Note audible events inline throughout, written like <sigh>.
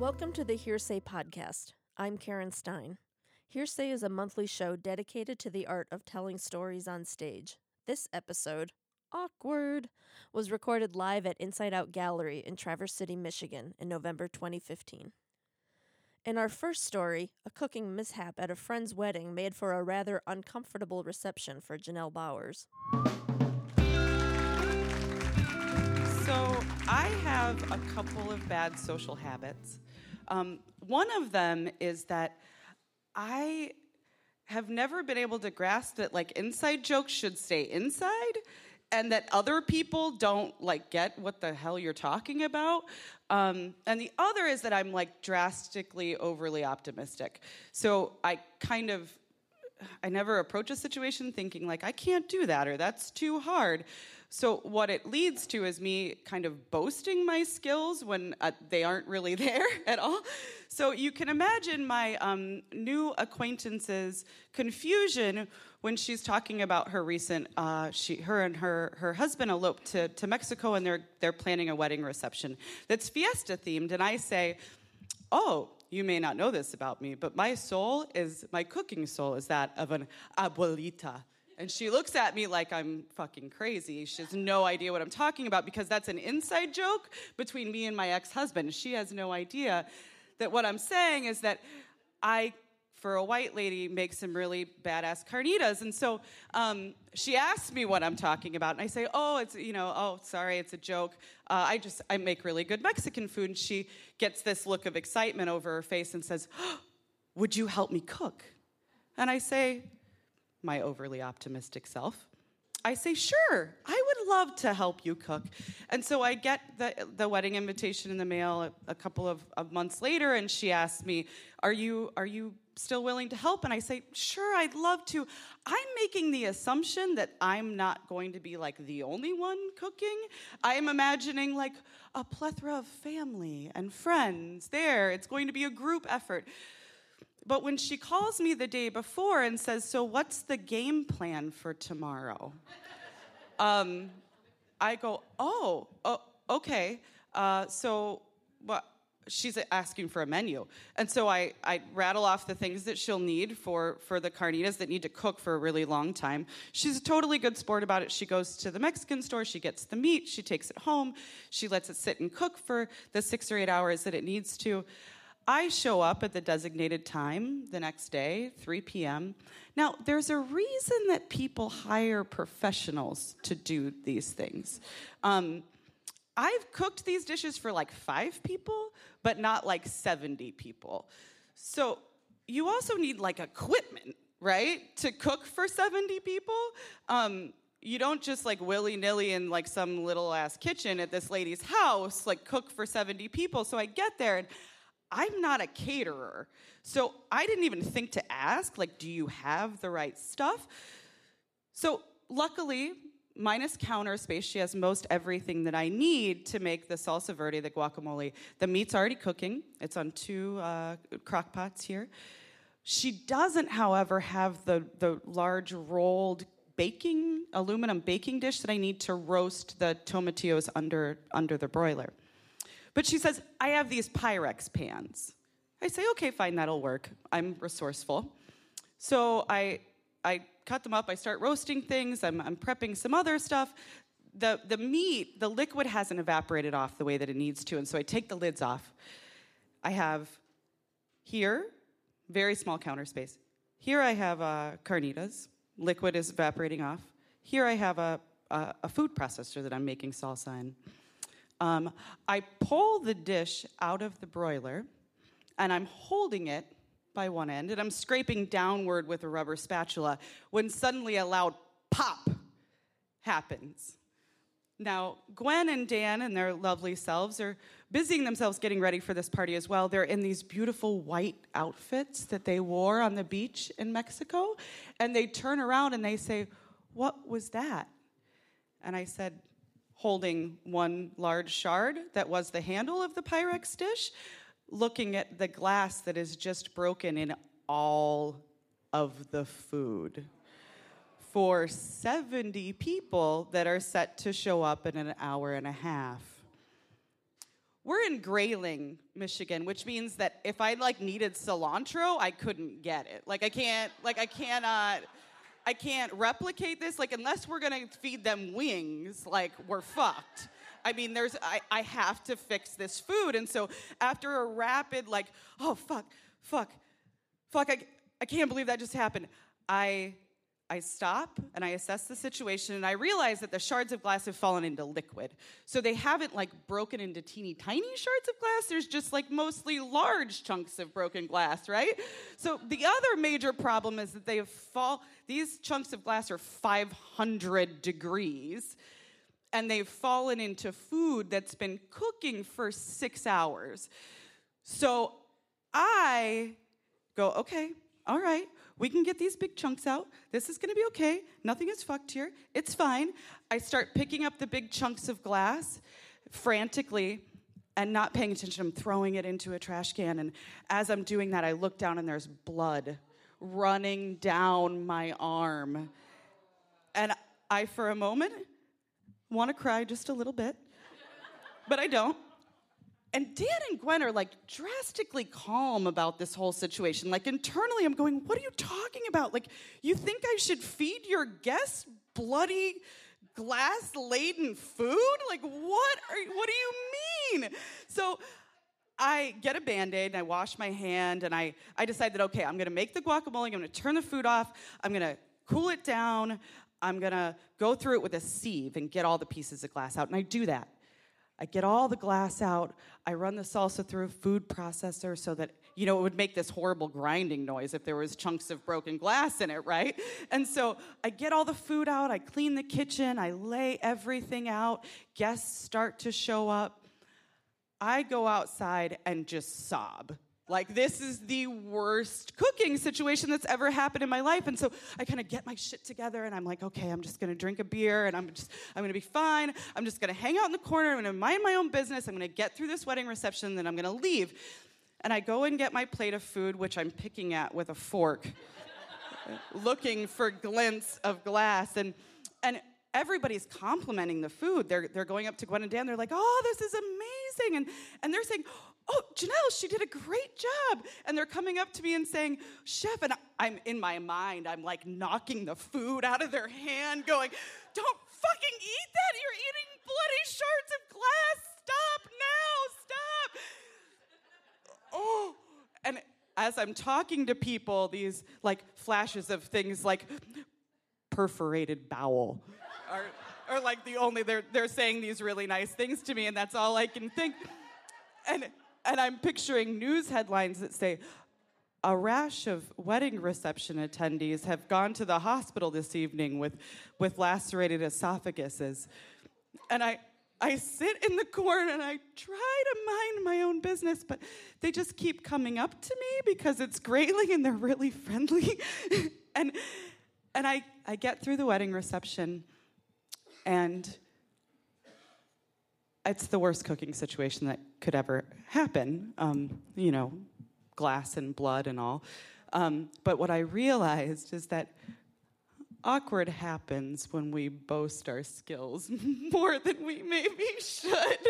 Welcome to the Hearsay Podcast. I'm Karen Stein. Hearsay is a monthly show dedicated to the art of telling stories on stage. This episode, Awkward, was recorded live at Inside Out Gallery in Traverse City, Michigan in November 2015. In our first story, a cooking mishap at a friend's wedding made for a rather uncomfortable reception for Janelle Bowers. So, I have a couple of bad social habits. Um, one of them is that I have never been able to grasp that like inside jokes should stay inside and that other people don't like get what the hell you're talking about. Um, and the other is that i'm like drastically overly optimistic. So i kind of i never approach a situation thinking like i can't do that or that's too hard so what it leads to is me kind of boasting my skills when uh, they aren't really <laughs> there at all. So you can imagine my um, new acquaintance's confusion when she's talking about her recent. Uh, she, her and her her husband eloped to, to Mexico, and they're they're planning a wedding reception that's fiesta themed. And I say, "Oh, you may not know this about me, but my soul is my cooking soul is that of an abuelita." And she looks at me like I'm fucking crazy. She has no idea what I'm talking about because that's an inside joke between me and my ex husband. She has no idea that what I'm saying is that I, for a white lady, make some really badass carnitas. And so um, she asks me what I'm talking about. And I say, oh, it's, you know, oh, sorry, it's a joke. Uh, I just, I make really good Mexican food. And she gets this look of excitement over her face and says, oh, <gasps> would you help me cook? And I say, my overly optimistic self. I say, sure, I would love to help you cook. And so I get the, the wedding invitation in the mail a, a couple of, of, months later, and she asks me, are you, are you still willing to help? And I say, sure, I'd love to. I'm making the assumption that I'm not going to be like the only one cooking. I'm imagining like a plethora of family and friends there. It's going to be a group effort. But when she calls me the day before and says, So, what's the game plan for tomorrow? <laughs> Um, I go, Oh, oh okay. Uh, so, what? She's asking for a menu. And so I, I rattle off the things that she'll need for, for the carnitas that need to cook for a really long time. She's a totally good sport about it. She goes to the Mexican store, she gets the meat, she takes it home, she lets it sit and cook for the six or eight hours that it needs to. I show up at the designated time the next day, 3 p.m. Now, there's a reason that people hire professionals to do these things. Um, I've cooked these dishes for like five people, but not like 70 people. So you also need like equipment, right, to cook for 70 people. Um, you don't just like willy nilly in like some little ass kitchen at this lady's house, like cook for 70 people. So I get there and I'm not a caterer. So I didn't even think to ask, like, do you have the right stuff? So luckily, minus counter space, she has most everything that I need to make the salsa verde, the guacamole. The meat's already cooking. It's on two uh, crock pots here. She doesn't, however, have the, the large rolled baking, aluminum baking dish that I need to roast the tomatillos under, under the broiler. But she says, I have these Pyrex pans. I say, okay, fine, that'll work. I'm resourceful. So I, I cut them up, I start roasting things, I'm, I'm prepping some other stuff. The, the meat, the liquid hasn't evaporated off the way that it needs to, and so I take the lids off. I have here, very small counter space. Here I have uh, carnitas, liquid is evaporating off. Here I have a, a, a food processor that I'm making salsa in. Um, I pull the dish out of the broiler and I'm holding it by one end and I'm scraping downward with a rubber spatula when suddenly a loud pop happens. Now, Gwen and Dan and their lovely selves are busying themselves getting ready for this party as well. They're in these beautiful white outfits that they wore on the beach in Mexico. And they turn around and they say, What was that? And I said, holding one large shard that was the handle of the Pyrex dish, looking at the glass that is just broken in all of the food for 70 people that are set to show up in an hour and a half. we're in Grayling, Michigan, which means that if I like needed cilantro, I couldn't get it. Like I can't, like I cannot, I can't replicate this. Like unless we're gonna feed them wings, like we're fucked. I mean, there's, I, I have to fix this food. And so after a rapid, like, oh fuck, fuck, fuck, I, I can't believe that just happened. I I stop and I assess the situation and I realize that the shards of glass have fallen into liquid. So they haven't like broken into teeny tiny shards of glass. There's just like mostly large chunks of broken glass, right? So the other major problem is that they have fall these chunks of glass are 500 degrees and they've fallen into food that's been cooking for 6 hours. So I go, "Okay, all right. We can get these big chunks out. This is to be okay. Nothing is fucked here. It's fine. I start picking up the big chunks of glass frantically and not paying attention. I'm throwing it into a trash can. And as I'm doing that, I look down and there's blood running down my arm. And I, for a moment, want to cry just a little bit, but I don't. And Dan and Gwen are like drastically calm about this whole situation. Like internally, I'm going, What are you talking about? Like, you think I should feed your guests bloody, glass laden food? Like, what, are, what do you mean? So, I get a band aid and I wash my hand and I, I decide that, okay, I'm gonna make the guacamole, I'm gonna turn the food off, I'm gonna cool it down, I'm gonna go through it with a sieve and get all the pieces of glass out. And I do that. I get all the glass out. I run the salsa through a food processor so that, you know, it would make this horrible grinding noise if there was chunks of broken glass in it, right? And so I get all the food out, I clean the kitchen, I lay everything out. Guests start to show up. I go outside and just sob like, this is the worst cooking situation that's ever happened in my life. And so I kind of get my shit together and I'm like, okay, I'm just gonna drink a beer and I'm just, I'm gonna be fine. I'm just gonna hang out in the corner. I'm gonna mind my own business. I'm gonna get through this wedding reception, then I'm gonna leave. And I go and get my plate of food, which I'm picking at with a fork, <laughs> looking for glints of glass. And, and everybody's complimenting the food. They're, they're going up to Gwen and Dan. They're like, oh, this is amazing. And, and they're saying, oh, Janelle, she did a great job. And they're coming up to me and saying, Chef, and I'm in my mind, I'm like knocking the food out of their hand, going, don't fucking eat that. You're eating bloody shards of glass. Stop now, stop. Oh, and as I'm talking to people, these like flashes of things like perforated bowel are, are like the only, they're, they're saying these really nice things to me, and that's all I can think. And and I'm picturing news headlines that say, a rash of wedding reception attendees have gone to the hospital this evening with, with lacerated esophaguses. And I, I sit in the corner and I try to mind my own business, but they just keep coming up to me because it's Grayling and they're really friendly. <laughs> and and I, I get through the wedding reception and it's the worst cooking situation that could ever happen. Um, you know, glass and blood and all. Um, but what I realized is that awkward happens when we boast our skills <laughs> more than we maybe should. <laughs>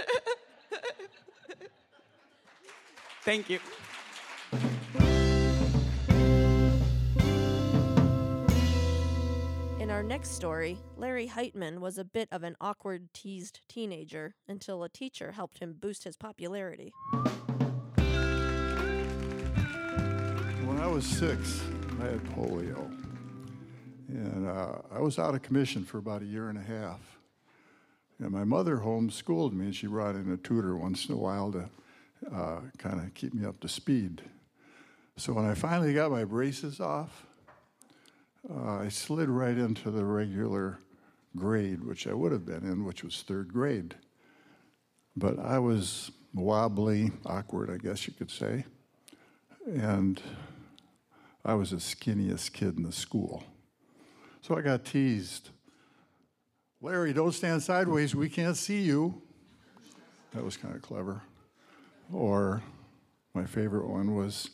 Thank you. Our next story, Larry Heitman was a bit of an awkward, teased teenager until a teacher helped him boost his popularity. When I was six, I had polio. And uh, I was out of commission for about a year and a half. And my mother homeschooled me, and she brought in a tutor once in a while to uh, kind of keep me up to speed. So when I finally got my braces off, uh, I slid right into the regular grade, which I would have been in, which was third grade. But I was wobbly, awkward, I guess you could say. And I was the skinniest kid in the school. So I got teased. Larry, don't stand sideways, we can't see you. That was kind of clever. Or my favorite one was,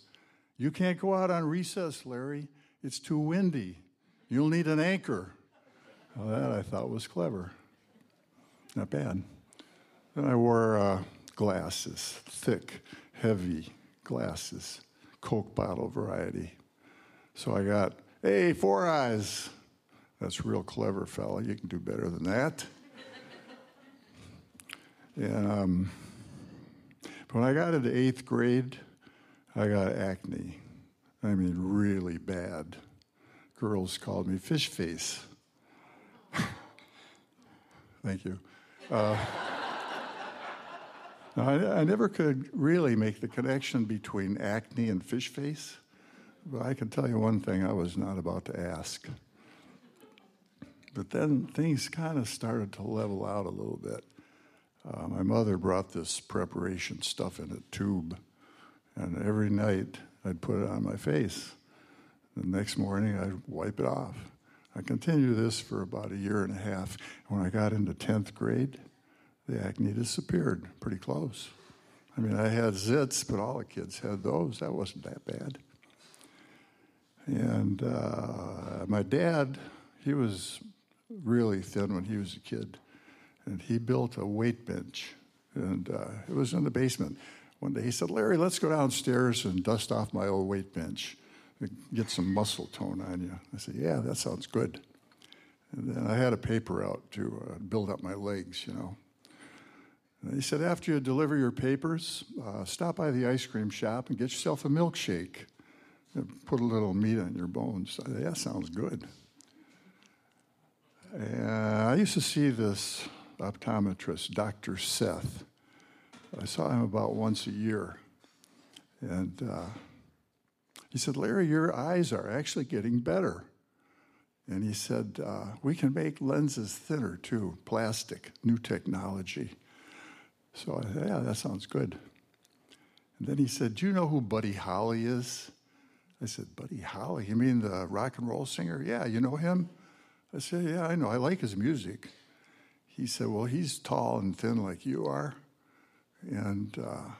You can't go out on recess, Larry. It's too windy. You'll need an anchor. Well, that I thought was clever. Not bad. Then I wore uh, glasses, thick, heavy glasses, Coke bottle variety. So I got, hey, four eyes. That's real clever, fella. You can do better than that. and um, when I got into eighth grade, I got acne. I mean, really bad. Girls called me fish face. <laughs> Thank you. Uh, <laughs> I, I, never could really make the connection between acne and fish face, but I can tell you one thing I was not about to ask. But then things kind of started to level out a little bit. Uh, my mother brought this preparation stuff in a tube, and every night I'd put it on my face. The next morning I'd wipe it off. I continued this for about a year and a half. When I got into 10th grade, the acne disappeared pretty close. I mean, I had zits, but all the kids had those. That wasn't that bad. And uh, my dad, he was really thin when he was a kid. And he built a weight bench. And uh, it was in the basement. One day he said, Larry, let's go downstairs and dust off my old weight bench and get some muscle tone on you. I said, Yeah, that sounds good. And then I had a paper out to uh, build up my legs, you know. And he said, After you deliver your papers, uh, stop by the ice cream shop and get yourself a milkshake. And put a little meat on your bones. I said, That sounds good. And I used to see this optometrist, Dr. Seth. I saw him about once a year. And uh, he said, Larry, your eyes are actually getting better. And he said, uh, We can make lenses thinner too, plastic, new technology. So I said, Yeah, that sounds good. And then he said, Do you know who Buddy Holly is? I said, Buddy Holly? You mean the rock and roll singer? Yeah, you know him? I said, Yeah, I know. I like his music. He said, Well, he's tall and thin like you are. And uh,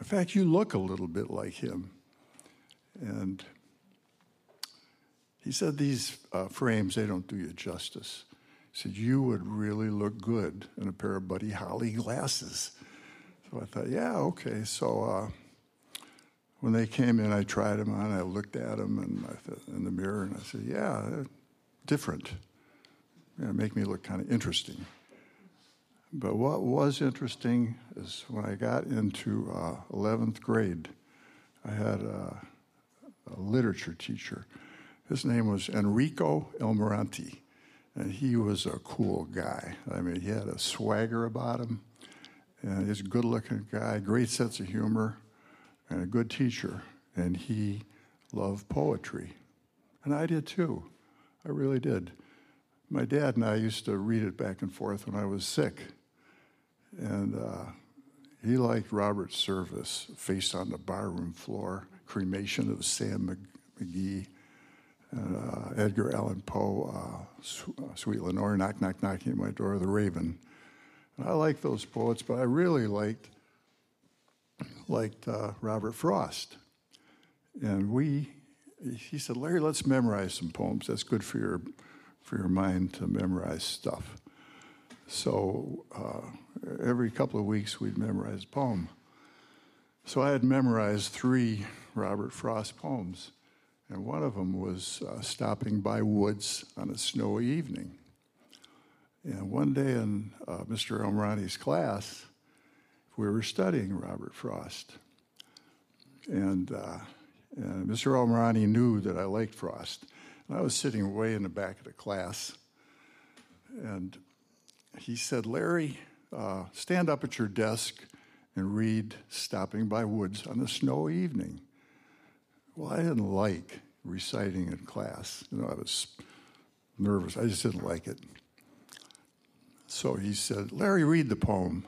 in fact, you look a little bit like him. And he said, These uh, frames, they don't do you justice. He said, You would really look good in a pair of Buddy Holly glasses. So I thought, Yeah, okay. So uh, when they came in, I tried them on. I looked at them and I thought, in the mirror and I said, Yeah, different. You make me look kind of interesting. But what was interesting is when I got into uh, 11th grade, I had a a literature teacher. His name was Enrico Elmirante, and he was a cool guy. I mean, he had a swagger about him, and he's a good looking guy, great sense of humor, and a good teacher. And he loved poetry. And I did too. I really did. My dad and I used to read it back and forth when I was sick. And uh, he liked Robert Service, Face on the Barroom Floor cremation of Sam McGee, and, uh, Edgar Allan Poe, uh, uh, Sweet Lenore, Knock, Knock, Knocking at My Door, The Raven. And I like those poets, but I really liked, liked uh, Robert Frost. And we, he said, Larry, let's memorize some poems. That's good for your, for your mind to memorize stuff. So uh, every couple of weeks, we'd memorize a poem. So I had memorized three Robert Frost poems, and one of them was uh, Stopping by Woods on a Snowy Evening. And one day in uh, Mr. Elmirate's class, we were studying Robert Frost. And, uh, and Mr. Elmirate knew that I liked Frost. And I was sitting way in the back of the class. And he said, Larry, uh, stand up at your desk and read Stopping by Woods on a Snowy Evening. Well, I didn't like reciting in class. You know, I was nervous. I just didn't like it. So he said, Larry, read the poem.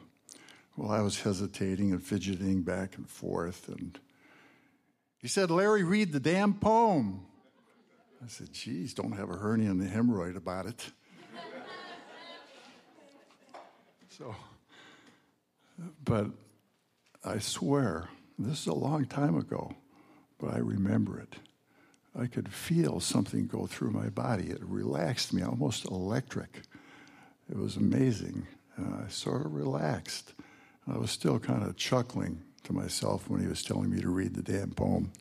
Well, I was hesitating and fidgeting back and forth. And he said, Larry, read the damn poem. I said, geez, don't have a hernia and a hemorrhoid about it. So, but I swear, this is a long time ago, but I remember it. I could feel something go through my body. It relaxed me, almost electric. It was amazing. And I sort of relaxed. I was still kind of chuckling to myself when he was telling me to read the damn poem.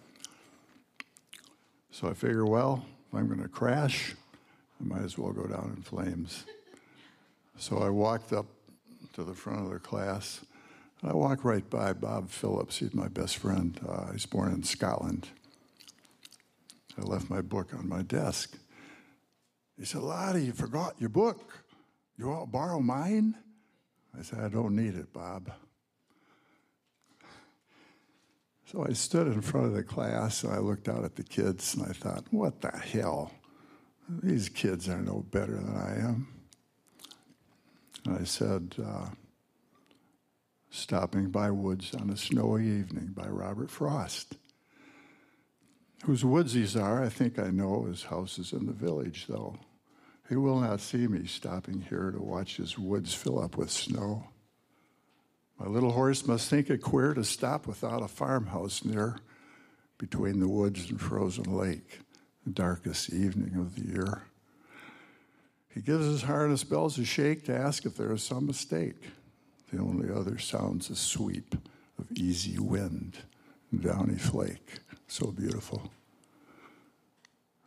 So I figure, well, if I'm going to crash, I might as well go down in flames. So I walked up to the front of the class. I walked right by Bob Phillips. He's my best friend. Uh, he's born in Scotland. I left my book on my desk. He said, Lottie, you forgot your book. You want to borrow mine? I said, I don't need it, Bob. So I stood in front of the class and I looked out at the kids and I thought, what the hell? These kids are no better than I am. And I said, uh, Stopping by Woods on a Snowy Evening by Robert Frost. Whose woods these are, I think I know his houses in the village, though. He will not see me stopping here to watch his woods fill up with snow. My little horse must think it queer to stop without a farmhouse near between the woods and frozen lake, the darkest evening of the year. He gives his harness bells a shake to ask if there is some mistake. The only other sound's a sweep of easy wind and downy flake, so beautiful.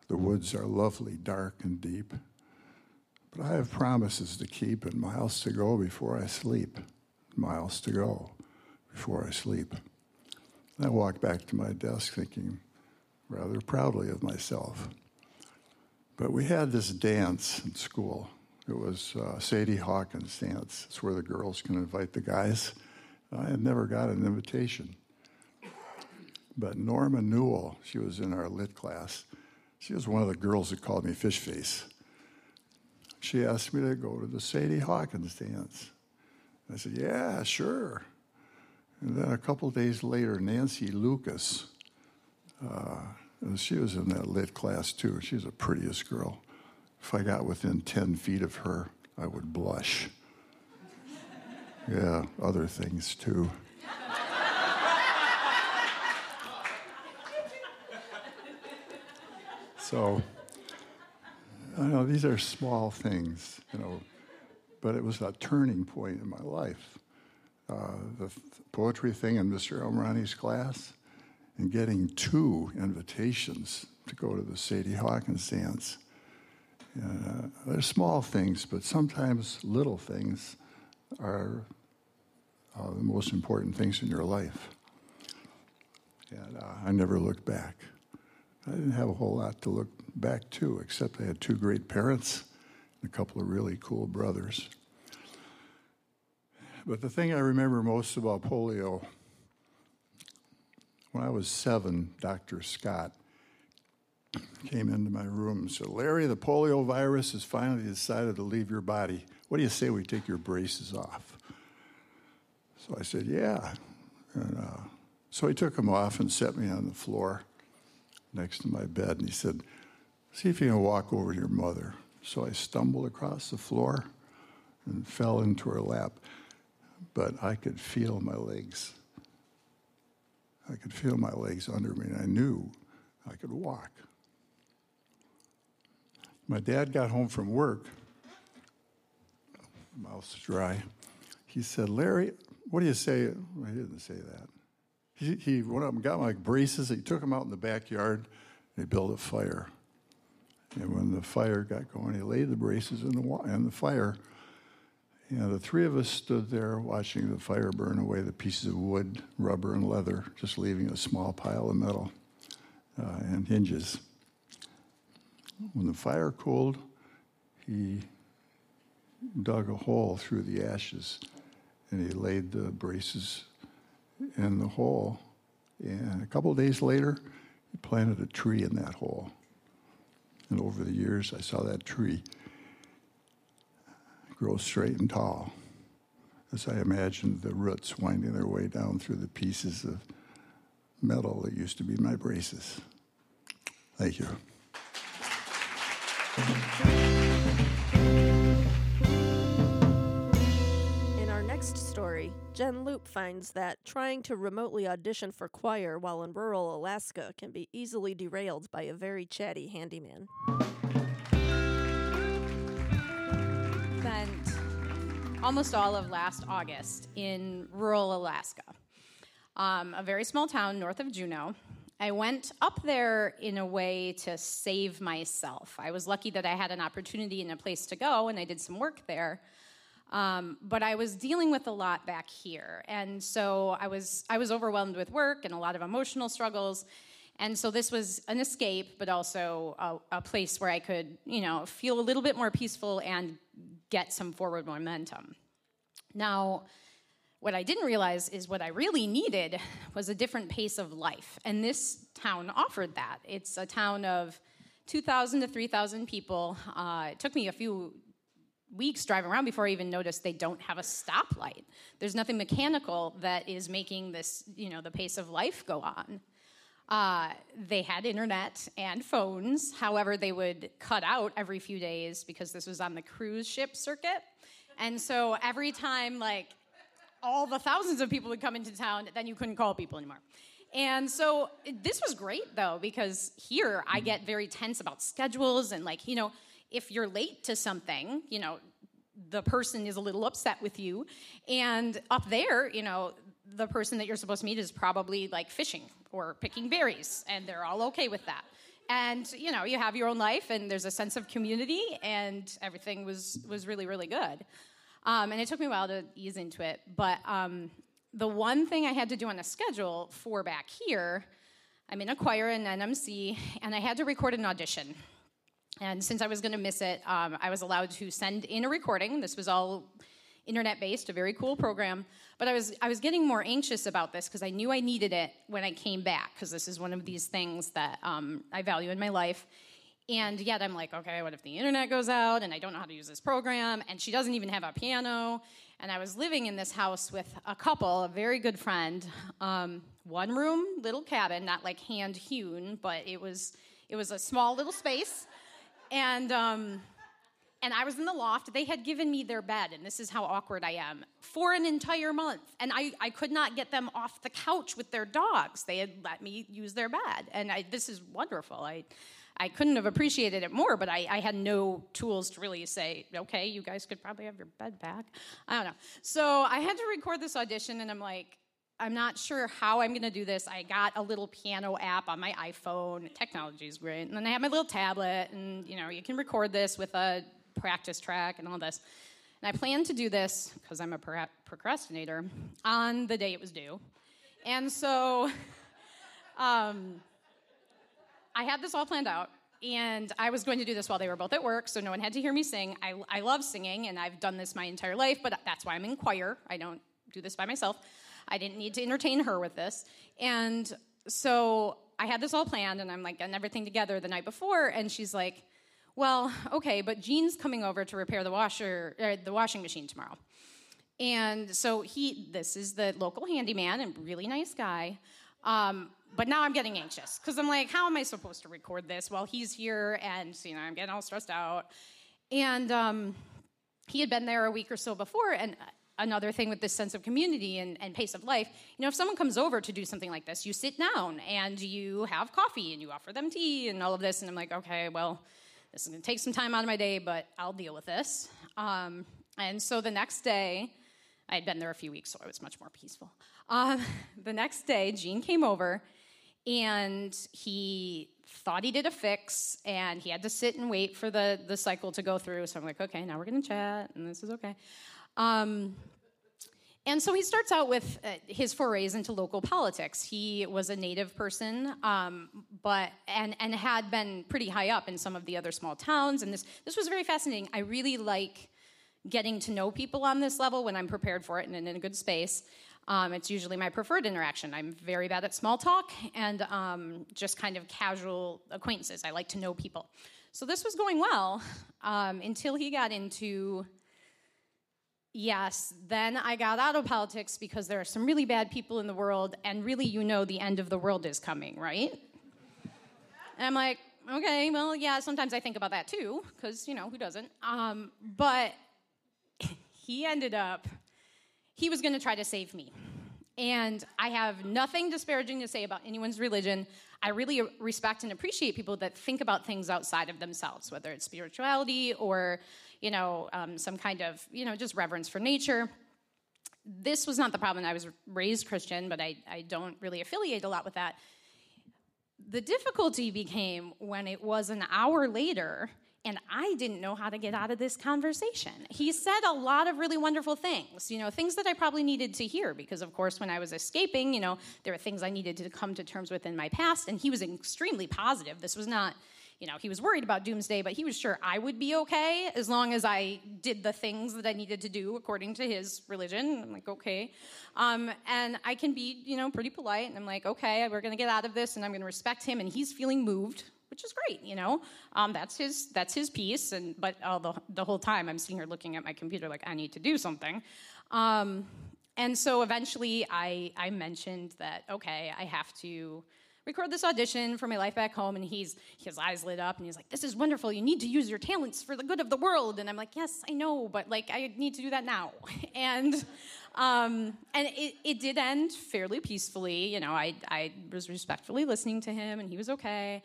The woods are lovely, dark and deep, but I have promises to keep and miles to go before I sleep miles to go before I sleep. I walk back to my desk thinking rather proudly of myself. But we had this dance in school. It was uh, Sadie Hawkins' dance. It's where the girls can invite the guys. I had never got an invitation. But Norma Newell, she was in our lit class. She was one of the girls that called me fish face. She asked me to go to the Sadie Hawkins dance. I said, Yeah, sure. And then a couple days later, Nancy Lucas, uh, she was in that lit class too. She's the prettiest girl. If I got within 10 feet of her, I would blush. yeah, other things too. so, I know these are small things, you know, but it was a turning point in my life. Uh, the th- poetry thing in Mr. Elmrani's class, and getting two invitations to go to the Sadie Hawkins dance. Uh, they're small things, but sometimes little things are uh, the most important things in your life. And uh, I never looked back. I didn't have a whole lot to look back to, except I had two great parents and a couple of really cool brothers. But the thing I remember most about polio, when I was seven, Dr. Scott came into my room and said, Larry, the polio virus has finally decided to leave your body. What do you say we take your braces off? So I said, Yeah. And uh, so he took them off and set me on the floor next to my bed. And he said, See if you can walk over to your mother. So I stumbled across the floor and fell into her lap. But I could feel my legs. I could feel my legs under me, and I knew I could walk. My dad got home from work, mouth's dry. He said, Larry, what do you say? He didn't say that. He, he went up and got my braces. He took them out in the backyard. And he built a fire. And when the fire got going, he laid the braces in the, in the fire. And the three of us stood there watching the fire burn away the pieces of wood, rubber, and leather, just leaving a small pile of metal uh, and hinges. When the fire cooled, he dug a hole through the ashes and he laid the braces in the hole. And a couple days later, he planted a tree in that hole. And over the years, I saw that tree grow straight and tall as I imagined the roots winding their way down through the pieces of metal that used to be my braces. Thank you. In our next story, Jen Loop finds that trying to remotely audition for choir while in rural Alaska can be easily derailed by a very chatty handyman. Bent. almost all of last August in rural Alaska, um, a very small town north of Juneau. I went up there in a way to save myself. I was lucky that I had an opportunity and a place to go, and I did some work there. Um, but I was dealing with a lot back here, and so I was I was overwhelmed with work and a lot of emotional struggles, and so this was an escape, but also a, a place where I could you know feel a little bit more peaceful and get some forward momentum. Now what I didn't realize is what I really needed was a different pace of life. And this town offered that. It's a town of 2,000 to 3,000 people. Uh, it took me a few weeks driving around before I even noticed they don't have a stoplight. There's nothing mechanical that is making this, you know, the pace of life go on. Uh, they had internet and phones. However, they would cut out every few days because this was on the cruise ship circuit. And so every time, like, all the thousands of people would come into town, then you couldn't call people anymore. And so this was great though, because here I get very tense about schedules and like, you know, if you're late to something, you know, the person is a little upset with you. And up there, you know, the person that you're supposed to meet is probably like fishing or picking berries, and they're all okay with that. And you know, you have your own life, and there's a sense of community, and everything was was really really good. Um, and it took me a while to ease into it. But um, the one thing I had to do on a schedule for back here, I'm in a choir in NMC, and I had to record an audition. And since I was going to miss it, um, I was allowed to send in a recording. This was all internet based, a very cool program. But I was I was getting more anxious about this because I knew I needed it when I came back because this is one of these things that um, I value in my life. And yet I'm like, okay, what if the internet goes out and I don't know how to use this program? And she doesn't even have a piano. And I was living in this house with a couple, a very good friend, um, one room, little cabin, not like hand hewn, but it was it was a small little space. And um, and I was in the loft. They had given me their bed, and this is how awkward I am, for an entire month. And I, I could not get them off the couch with their dogs. They had let me use their bed. And I, this is wonderful. I, I couldn't have appreciated it more, but I, I, had no tools to really say, okay, you guys could probably have your bed back. I don't know. So I had to record this audition, and I'm like, I'm not sure how I'm going to do this. I got a little piano app on my iPhone. Technology is great. And then I have my little tablet, and you know, you can record this with a practice track and all this. And I planned to do this because I'm a procrastinator on the day it was due. And so, <laughs> um, I had this all planned out, and I was going to do this while they were both at work, so no one had to hear me sing. I, I love singing, and I've done this my entire life, but that's why I'm in choir. I don't do this by myself. I didn't need to entertain her with this. And so I had this all planned, and I'm like getting everything together the night before, and she's like, well, <laughs> okay, but Gene's coming over to repair the washer, er, the washing machine tomorrow. And so he, this is the local handyman and really nice guy. Um, but now I'm getting anxious because I'm like, how am I supposed to record this while he's here? And you know, I'm getting all stressed out. And um, he had been there a week or so before, and another thing with this sense of community and, and, pace of life you know if someone comes over to do something like this you sit down and you have coffee and you offer them tea and all of this and i'm like okay well this is going to take some time out of my day but i'll deal with this. Um, and so the next day i had been there a few weeks so i was much more peaceful. Um, <laughs> the next day gene came over and he thought he did a fix and he had to sit and wait for the, the cycle to go through. So i'm like okay now we're going to chat and this is okay. Um, and so he starts out with uh, his forays into local politics. He was a native person, um, but and and had been pretty high up in some of the other small towns. And this this was very fascinating. I really like getting to know people on this level when I'm prepared for it and in a good space. Um, it's usually my preferred interaction. I'm very bad at small talk and um, just kind of casual acquaintances. I like to know people. So this was going well um, until he got into. Yes, then I got out of politics because there are some really bad people in the world, and really, you know, the end of the world is coming, right? And I'm like, okay, well, yeah, sometimes I think about that too, because, you know, who doesn't? Um, but <laughs> he ended up he was going to try to save me. And I have nothing disparaging to say about anyone's religion. I really respect and appreciate people that think about things outside of themselves, whether it's spirituality or you know, um, some kind of, you know, just reverence for nature. This was not the problem. I was raised Christian, but I, I don't really affiliate a lot with that. The difficulty became when it was an hour later and I didn't know how to get out of this conversation. He said a lot of really wonderful things, you know, things that I probably needed to hear because, of course, when I was escaping, you know, there were things I needed to come to terms with in my past, and he was extremely positive. This was not, you know, he was worried about doomsday, but he was sure I would be okay as long as I did the things that I needed to do according to his religion. I'm like, okay. Um, and I can be, you know, pretty polite, and I'm like, okay, we're gonna get out of this, and I'm gonna respect him, and he's feeling moved which is great, you know. Um, that's his that's his piece, and but uh, the the whole time I'm sitting here looking at my computer like I need to do something. Um, and so eventually I I mentioned that okay I have to record this audition for my life back home and he's his eyes lit up and he's like this is wonderful. You need to use your talents for the good of the world. And i'm like yes i know but like i need to do that now. <laughs> And um, and it, it did end fairly peacefully. You know I, I was respectfully listening to him and he was okay.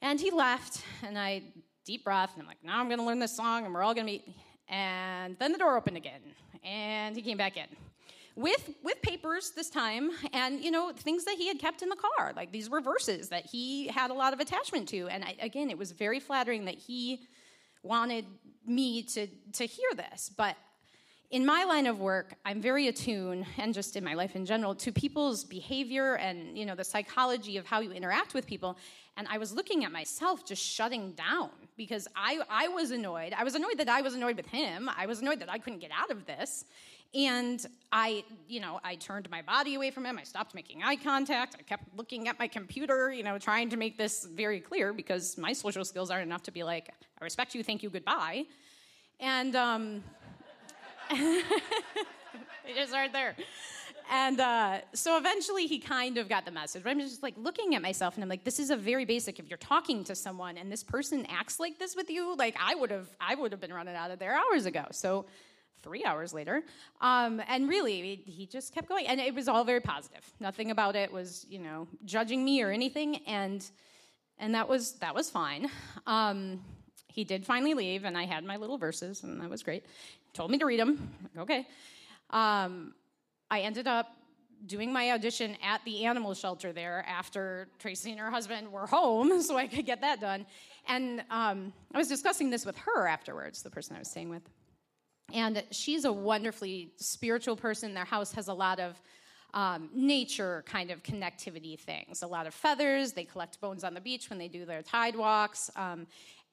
And he left, and I deep breath, and I'm like, now I'm gonna learn this song, and we're all gonna meet. And then the door opened again, and he came back in with with papers this time and you know things that he had kept in the car like these were verses that he had a lot of attachment to and I, again it was very flattering that he wanted me to to hear this but in my line of work i'm very attuned and just in my life in general to people's behavior and you know the psychology of how you interact with people and I was looking at myself just shutting down because I, I was annoyed. I was annoyed that I was annoyed with him. I was annoyed that I couldn't get out of this. And I, you know, I turned my body away from him. I stopped making eye contact. I kept looking at my computer, you know, trying to make this very clear because my social skills aren't enough to be like, I respect you, thank you, goodbye. And um, <laughs> they just aren't there and uh, so eventually he kind of got the message. But I'm just like looking at myself and I'm like, this is a very basic. If you're talking to someone and this person acts like this with you, like I would have, I would have been running out of there hours ago. So three hours later, um, and really he just kept going, and it was all very positive. Nothing about it was, you know, judging me or anything, and and that was that was fine. Um, he did finally leave, and I had my little verses, and that was great. He told me to read them. Like, okay. Um, I ended up doing my audition at the animal shelter there after Tracy and her husband were home, <laughs> so I could get that done. And um, I was discussing this with her afterwards, the person I was staying with. And she's a wonderfully spiritual person. Their house has a lot of um, nature kind of connectivity things, a lot of feathers. They collect bones on the beach when they do their tide walks. Um,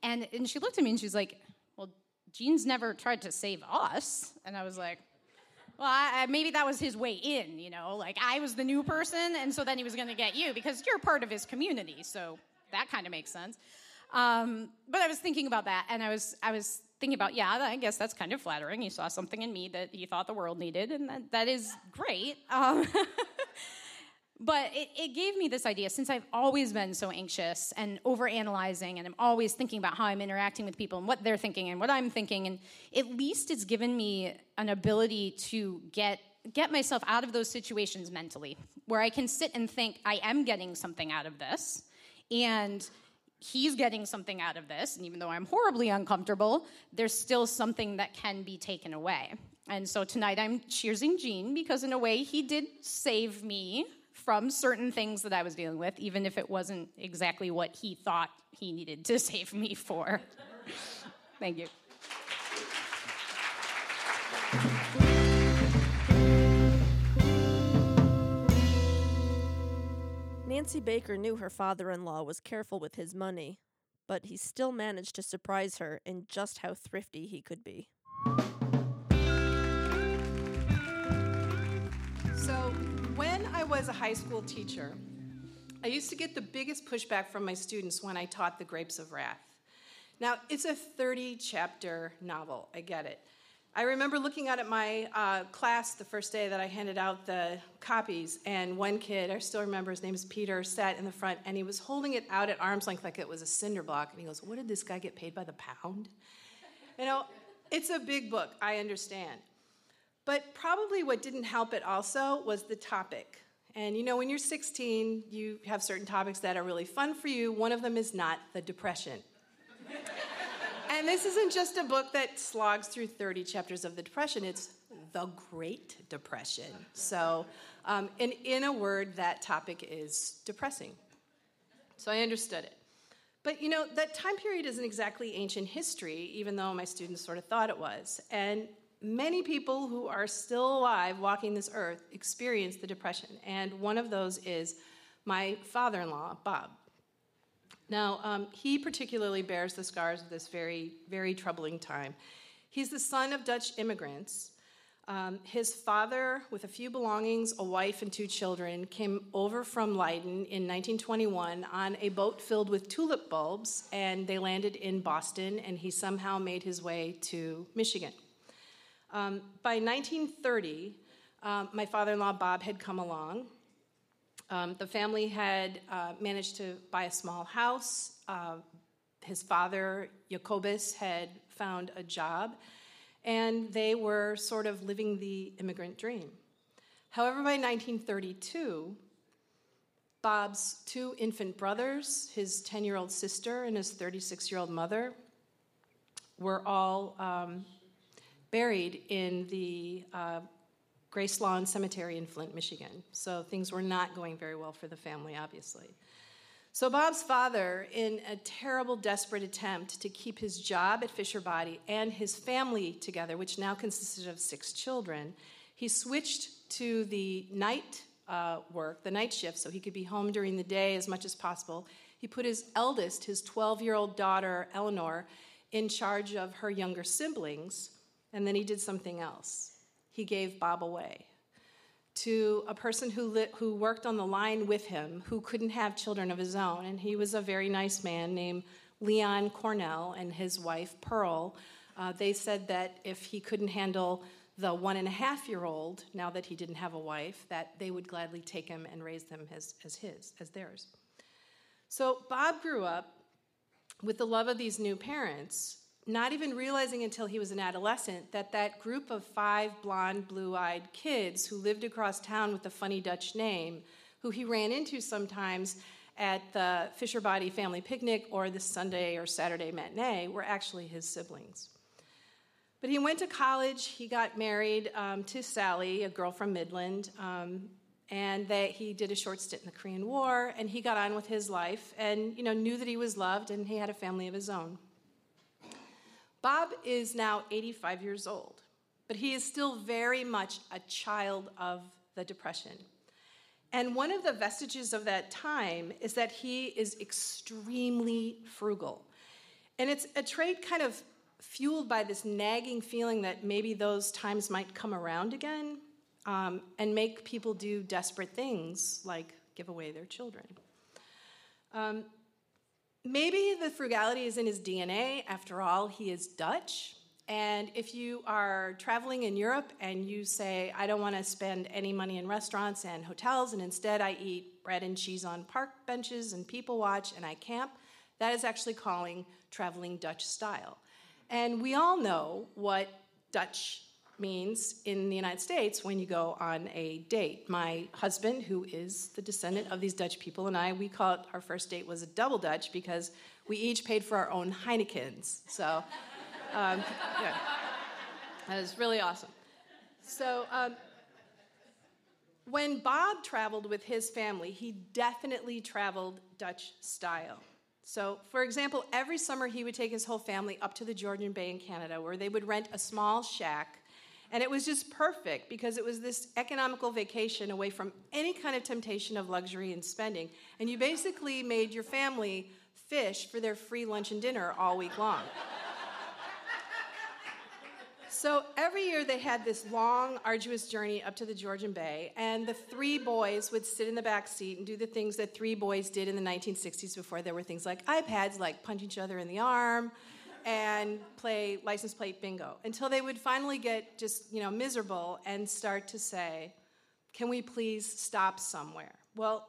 and, and she looked at me and she's like, Well, Gene's never tried to save us. And I was like, well, I, maybe that was his way in, you know, like I was the new person, and so then he was going to get you because you're part of his community. So that kind of makes sense. Um, but I was thinking about that, and I was I was thinking about yeah, I guess that's kind of flattering. He saw something in me that he thought the world needed, and that, that is great. <laughs> Um, but it, it, gave me this idea since I've always been so anxious and overanalyzing, and I'm always thinking about how I'm interacting with people and what they're thinking and what I'm thinking, and at least it's given me an ability to get get myself out of those situations mentally, where I can sit and think I am getting something out of this, and he's getting something out of this, and even though I'm horribly uncomfortable, there's still something that can be taken away. And so tonight I'm cheersing Gene because, in a way, he did save me from certain things that I was dealing with, even if it wasn't exactly what he thought he needed to <laughs> save me for. Thank you. Nancy Baker knew her father in law was careful with his money, but he still managed to surprise her in just how thrifty he could be. So, when I was a high school teacher, I used to get the biggest pushback from my students when I taught The Grapes of Wrath. Now, it's a 30 chapter novel, I get it. I remember looking out at my uh, class the first day that I handed out the copies, and one kid, I still remember his name is Peter, sat in the front and he was holding it out at arm's length like it was a cinder block. And he goes, What did this guy get paid by the pound? You know, it's a big book, I understand. But probably what didn't help it also was the topic. And you know, when you're 16, you have certain topics that are really fun for you. One of them is not the depression. And this isn't just a book that slogs through 30 chapters of the Depression, it's the Great Depression. So, um, and in a word, that topic is depressing. So I understood it. But you know, that time period isn't exactly ancient history, even though my students sort of thought it was. And many people who are still alive walking this earth experienced the Depression. And one of those is my father in law, Bob. Now, um, he particularly bears the scars of this very, very troubling time. He's the son of Dutch immigrants. Um, his father, with a few belongings, a wife, and two children, came over from Leiden in 1921 on a boat filled with tulip bulbs, and they landed in Boston, and he somehow made his way to Michigan. Um, by 1930, um, my father in law Bob had come along. Um, the family had uh, managed to buy a small house. Uh, his father, Jacobus, had found a job, and they were sort of living the immigrant dream. However, by 1932, Bob's two infant brothers, his 10 year old sister, and his 36 year old mother, were all um, buried in the uh, Grace Lawn Cemetery in Flint, Michigan. So things were not going very well for the family, obviously. So Bob's father, in a terrible, desperate attempt to keep his job at Fisher Body and his family together, which now consisted of six children, he switched to the night uh, work, the night shift, so he could be home during the day as much as possible. He put his eldest, his 12 year old daughter, Eleanor, in charge of her younger siblings, and then he did something else he gave Bob away to a person who, lit, who worked on the line with him who couldn't have children of his own. And he was a very nice man named Leon Cornell and his wife Pearl. Uh, they said that if he couldn't handle the one and a half year old, now that he didn't have a wife, that they would gladly take him and raise them as, as his, as theirs. So Bob grew up with the love of these new parents not even realizing until he was an adolescent that that group of five blonde, blue eyed kids who lived across town with a funny Dutch name, who he ran into sometimes at the Fisher Body family picnic or the Sunday or Saturday matinee, were actually his siblings. But he went to college, he got married um, to Sally, a girl from Midland. Um, and that he did a short stint in the Korean War, and he got on with his life, and you know knew that he was loved, and he had a family of his own. Bob is now 85 years old, but he is still very much a child of the Depression. And one of the vestiges of that time is that he is extremely frugal. And it's a trait kind of fueled by this nagging feeling that maybe those times might come around again um, and make people do desperate things like give away their children. Um, Maybe the frugality is in his DNA. After all, he is Dutch. And if you are traveling in Europe and you say, I don't want to spend any money in restaurants and hotels, and instead I eat bread and cheese on park benches and people watch and I camp, that is actually calling traveling Dutch style. And we all know what Dutch means in the United States when you go on a date. My husband, who is the descendant of these Dutch people, and I, we call it our first date was a double Dutch because we each paid for our own Heinekens. So, <laughs> um, yeah, that was really awesome. So, um, when Bob traveled with his family, he definitely traveled Dutch style. So, for example, every summer he would take his whole family up to the Georgian Bay in Canada, where they would rent a small shack and it was just perfect because it was this economical vacation away from any kind of temptation of luxury and spending. And you basically made your family fish for their free lunch and dinner all week long. <laughs> So every year they had this long, arduous journey up to the Georgian Bay, and the three boys would sit in the back seat and do the things that three boys did in the 1960s before there were things like iPads, like punch each other in the arm, and play license plate bingo until they would finally get just, you know, miserable and start to say, "Can we please stop somewhere?" Well,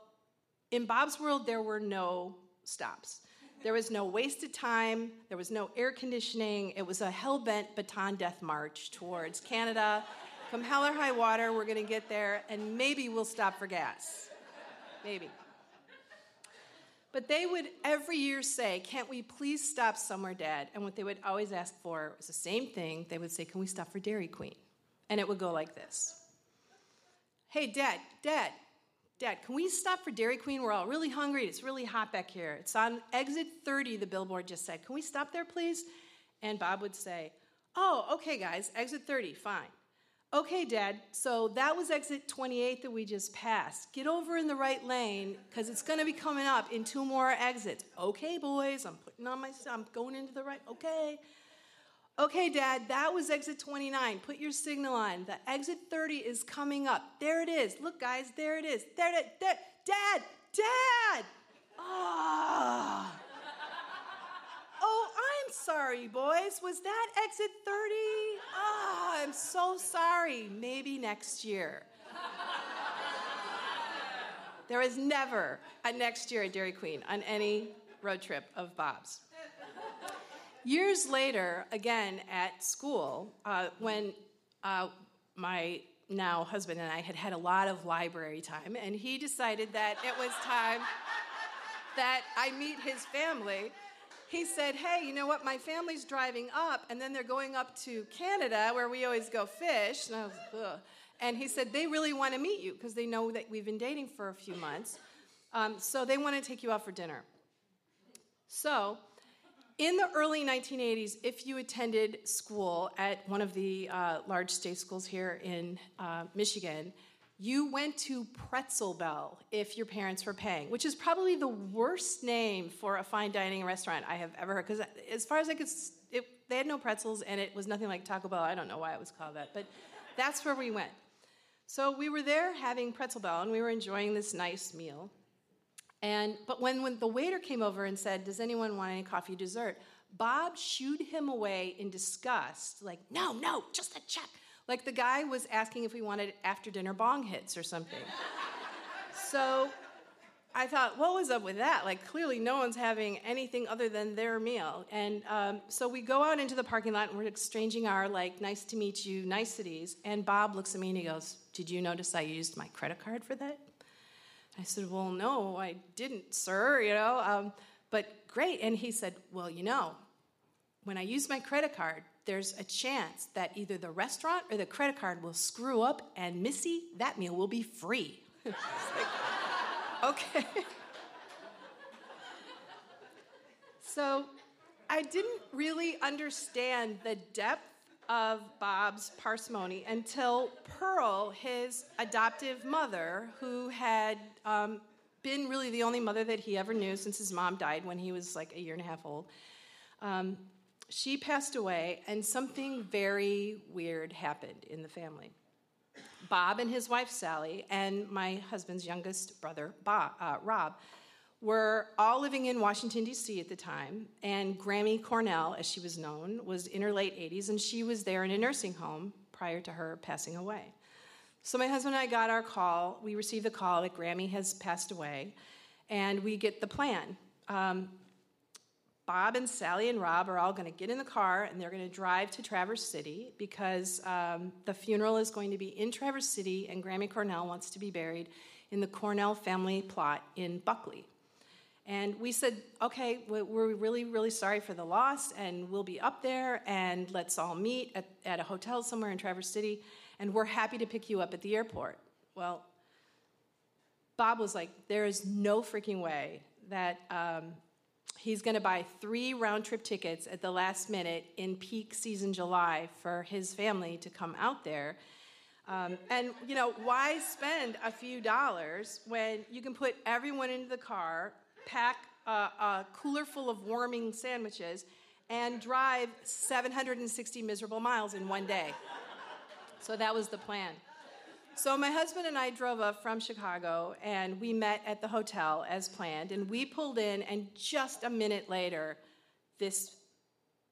in Bob's world there were no stops. There was no wasted time, there was no air conditioning. It was a hell-bent Bataan death march towards Canada. Come hell or high water, we're to get there and maybe we'll stop for gas. Maybe. But they would every year say, Can't we please stop somewhere, Dad? And what they would always ask for was the same thing. They would say, Can we stop for Dairy Queen? And it would go like this Hey, Dad, Dad, Dad, can we stop for Dairy Queen? We're all really hungry. It's really hot back here. It's on exit 30, the billboard just said. Can we stop there, please? And Bob would say, Oh, okay, guys, exit 30, fine. Okay, Dad, so that was exit 28 that we just passed. Get over in the right lane because it's going to be coming up in two more exits. Okay, boys, I'm putting on my, I'm going into the right, okay. Okay, Dad, that was exit 29. Put your signal on. The exit 30 is coming up. There it is. Look, guys, there it is. There it is. There, Dad, Dad! Ah. Oh, I'm sorry, boys. Was that exit 30? Ah, I'm so sorry. Maybe next year. there was never a next year at Dairy Queen on any road trip of Bob's. Years later, again at school, uh, when uh, my now husband and I had had a lot of library time, and he decided that it was time that I meet his family. He said, Hey, you know what? My family's driving up, and then they're going up to Canada where we always go fish. And I was, Ugh. And he said, They really want to meet you because they know that we've been dating for a few months. Um, so they want to take you out for dinner. So in the early 1980s, if you attended school at one of the uh, large state schools here in uh, Michigan, you went to Pretzel Bell if your parents were paying, which is probably the worst name for a fine dining restaurant I have ever heard. Because as far as I could, it, they had no pretzels and it was nothing like Taco Bell. I don't know why it was called that, but that's where we went. So we were there having Pretzel Bell and we were enjoying this nice meal. And, but when, when the waiter came over and said, Does anyone want any coffee dessert? Bob shooed him away in disgust, like, No, no, just a check. Like the guy was asking if we wanted after dinner bong hits or something. <laughs> so I thought, what was up with that? Like, clearly no one's having anything other than their meal. And um, so we go out into the parking lot and we're exchanging our, like, nice to meet you niceties. And Bob looks at me and he goes, Did you notice I used my credit card for that? I said, Well, no, I didn't, sir, you know, um, but great. And he said, Well, you know, when I use my credit card, there's a chance that either the restaurant or the credit card will screw up, and Missy, that meal will be free. like, <laughs> okay. so I didn't really understand the depth of Bob's parsimony until Pearl, his adoptive mother, who had um, been really the only mother that he ever knew since his mom died when he was like a year and a half old, um, she passed away, and something very weird happened in the family. Bob and his wife Sally, and my husband's youngest brother, Bob, uh, Rob, were all living in Washington, D.C. at the time, and Grammy Cornell, as she was known, was in her late 80s, and she was there in a nursing home prior to her passing away. So my husband and I got our call. We received the call that Grammy has passed away, and we get the plan. Um, Bob and Sally and Rob are all going to get in the car and they're going to drive to Traverse City because um, the funeral is going to be in Traverse City, and Grammy Cornell wants to be buried in the Cornell family plot in Buckley. And we said, okay, we're really, really sorry for the loss, and we'll be up there, and let's all meet at, at a hotel somewhere in Traverse City, and we're happy to pick you up at the airport. Well, Bob was like, there is no freaking way that um, he's going to buy three round trip tickets at the last minute in peak season July for his family to come out there. Um, and, you know, why spend a few dollars when you can put everyone into the car, pack a, a cooler full of warming sandwiches, and drive 760 miserable miles in one day. So that was the plan. So my husband and I drove up from Chicago and we met at the hotel as planned and we pulled in and just a minute later this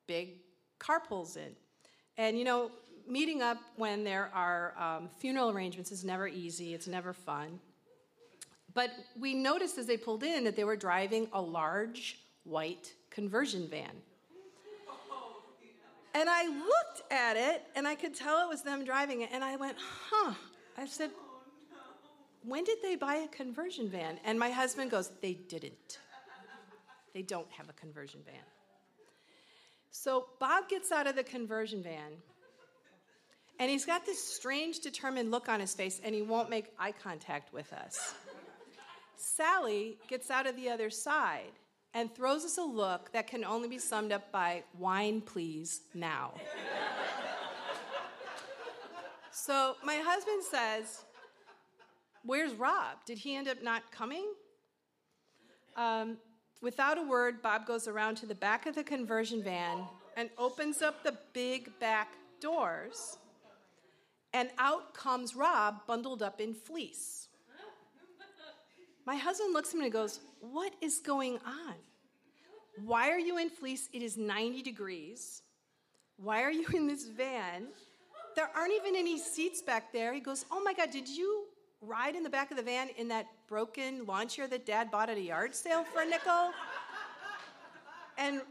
big car pulls in. And you know, meeting up when there are um, funeral arrangements is never easy, it's never fun. But we noticed as they pulled in that they were driving a large white conversion van. And I looked at it and I could tell it was them driving it, and I went, huh. I said, when did they buy a conversion van? And my husband goes, they didn't. They don't have a conversion van. So Bob gets out of the conversion van, and he's got this strange, determined look on his face, and he won't make eye contact with us. Sally gets out of the other side and throws us a look that can only be summed up by wine, please, now. So my husband says, Where's Rob? Did he end up not coming? Um, without a word, Bob goes around to the back of the conversion van and opens up the big back doors, and out comes Rob bundled up in fleece. My husband looks at me and goes, What is going on? Why are you in fleece? It is 90 degrees. Why are you in this van? There aren't even any seats back there. He goes, Oh my God, did you ride in the back of the van in that broken lawn chair that dad bought at a yard sale for a nickel? And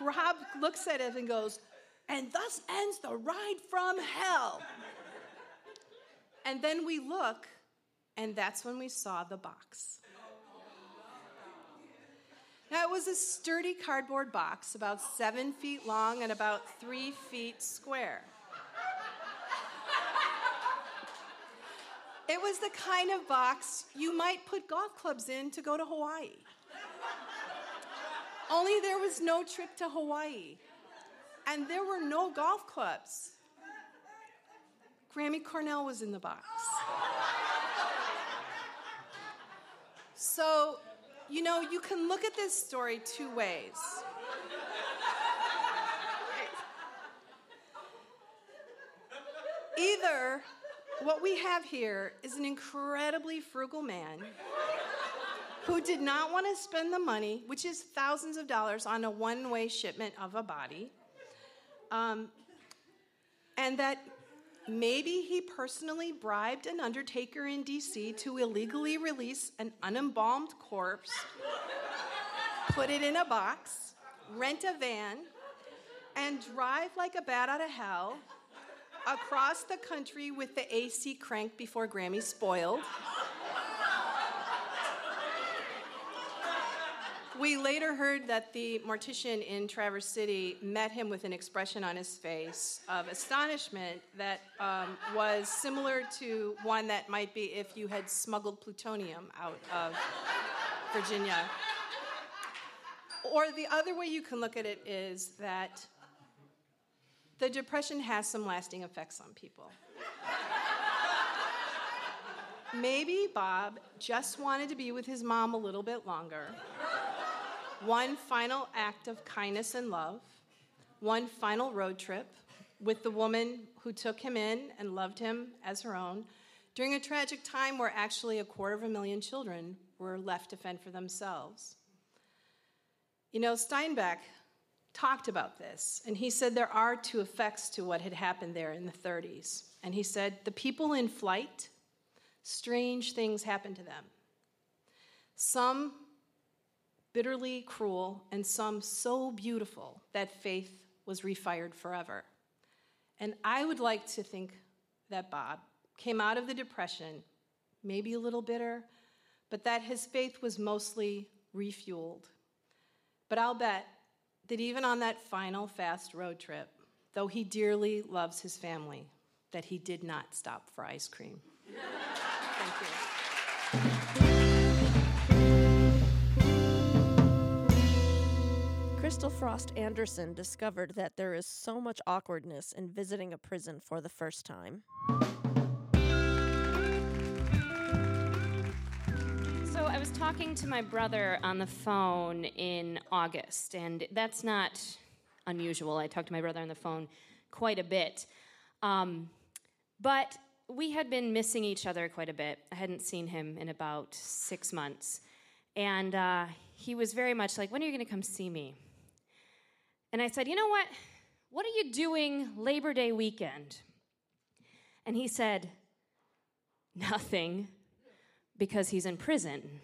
Rob looks at it and goes, and thus ends the ride from hell. And then we look, and that's when we saw the box. Now, it was a sturdy cardboard box, about seven feet long and about three feet square. It was the kind of box you might put golf clubs in to go to Hawaii. Only there was no trip to Hawaii, and there were no golf clubs. Grammy Cornell was in the box. So, you know, you can look at this story two ways. Either what we have here is an incredibly frugal man who did not want to spend the money, which is thousands of dollars, on a one way shipment of a body. Um, and that maybe he personally bribed an undertaker in DC to illegally release an unembalmed corpse, put it in a box, rent a van, and drive like a bat out of hell across the country with the AC crank before Grammy spoiled. We later heard that the mortician in Traverse City met him with an expression on his face of astonishment that um, was similar to one that might be if you had smuggled plutonium out of Virginia. Or the other way you can look at it is that the depression has some lasting effects on people. Maybe Bob just wanted to be with his mom a little bit longer. One final act of kindness and love, one final road trip with the woman who took him in and loved him as her own during a tragic time where actually a quarter of a million children were left to fend for themselves. You know, Steinbeck talked about this, and he said there are two effects to what had happened there in the 30s. And he said the people in flight, strange things happened to them. Some bitterly cruel, and some so beautiful that faith was refired forever. And I would like to think that Bob came out of the Depression, maybe a little bitter, but that his faith was mostly refueled. But I'll bet that even on that final fast road trip, though he dearly loves his family, that he did not stop for ice cream. <laughs> Crystal Frost Anderson discovered that there is so much awkwardness in visiting a prison for the first time. So I was talking to my brother on the phone in August, and that's not unusual. I talked to my brother on the phone quite a bit. Um, but we had been missing each other quite a bit. I hadn't seen him in about six months. And uh, he was very much like, When are you going to come see me? And I said, You know what? What are you doing Labor Day weekend? And he said, Nothing, because he's in prison.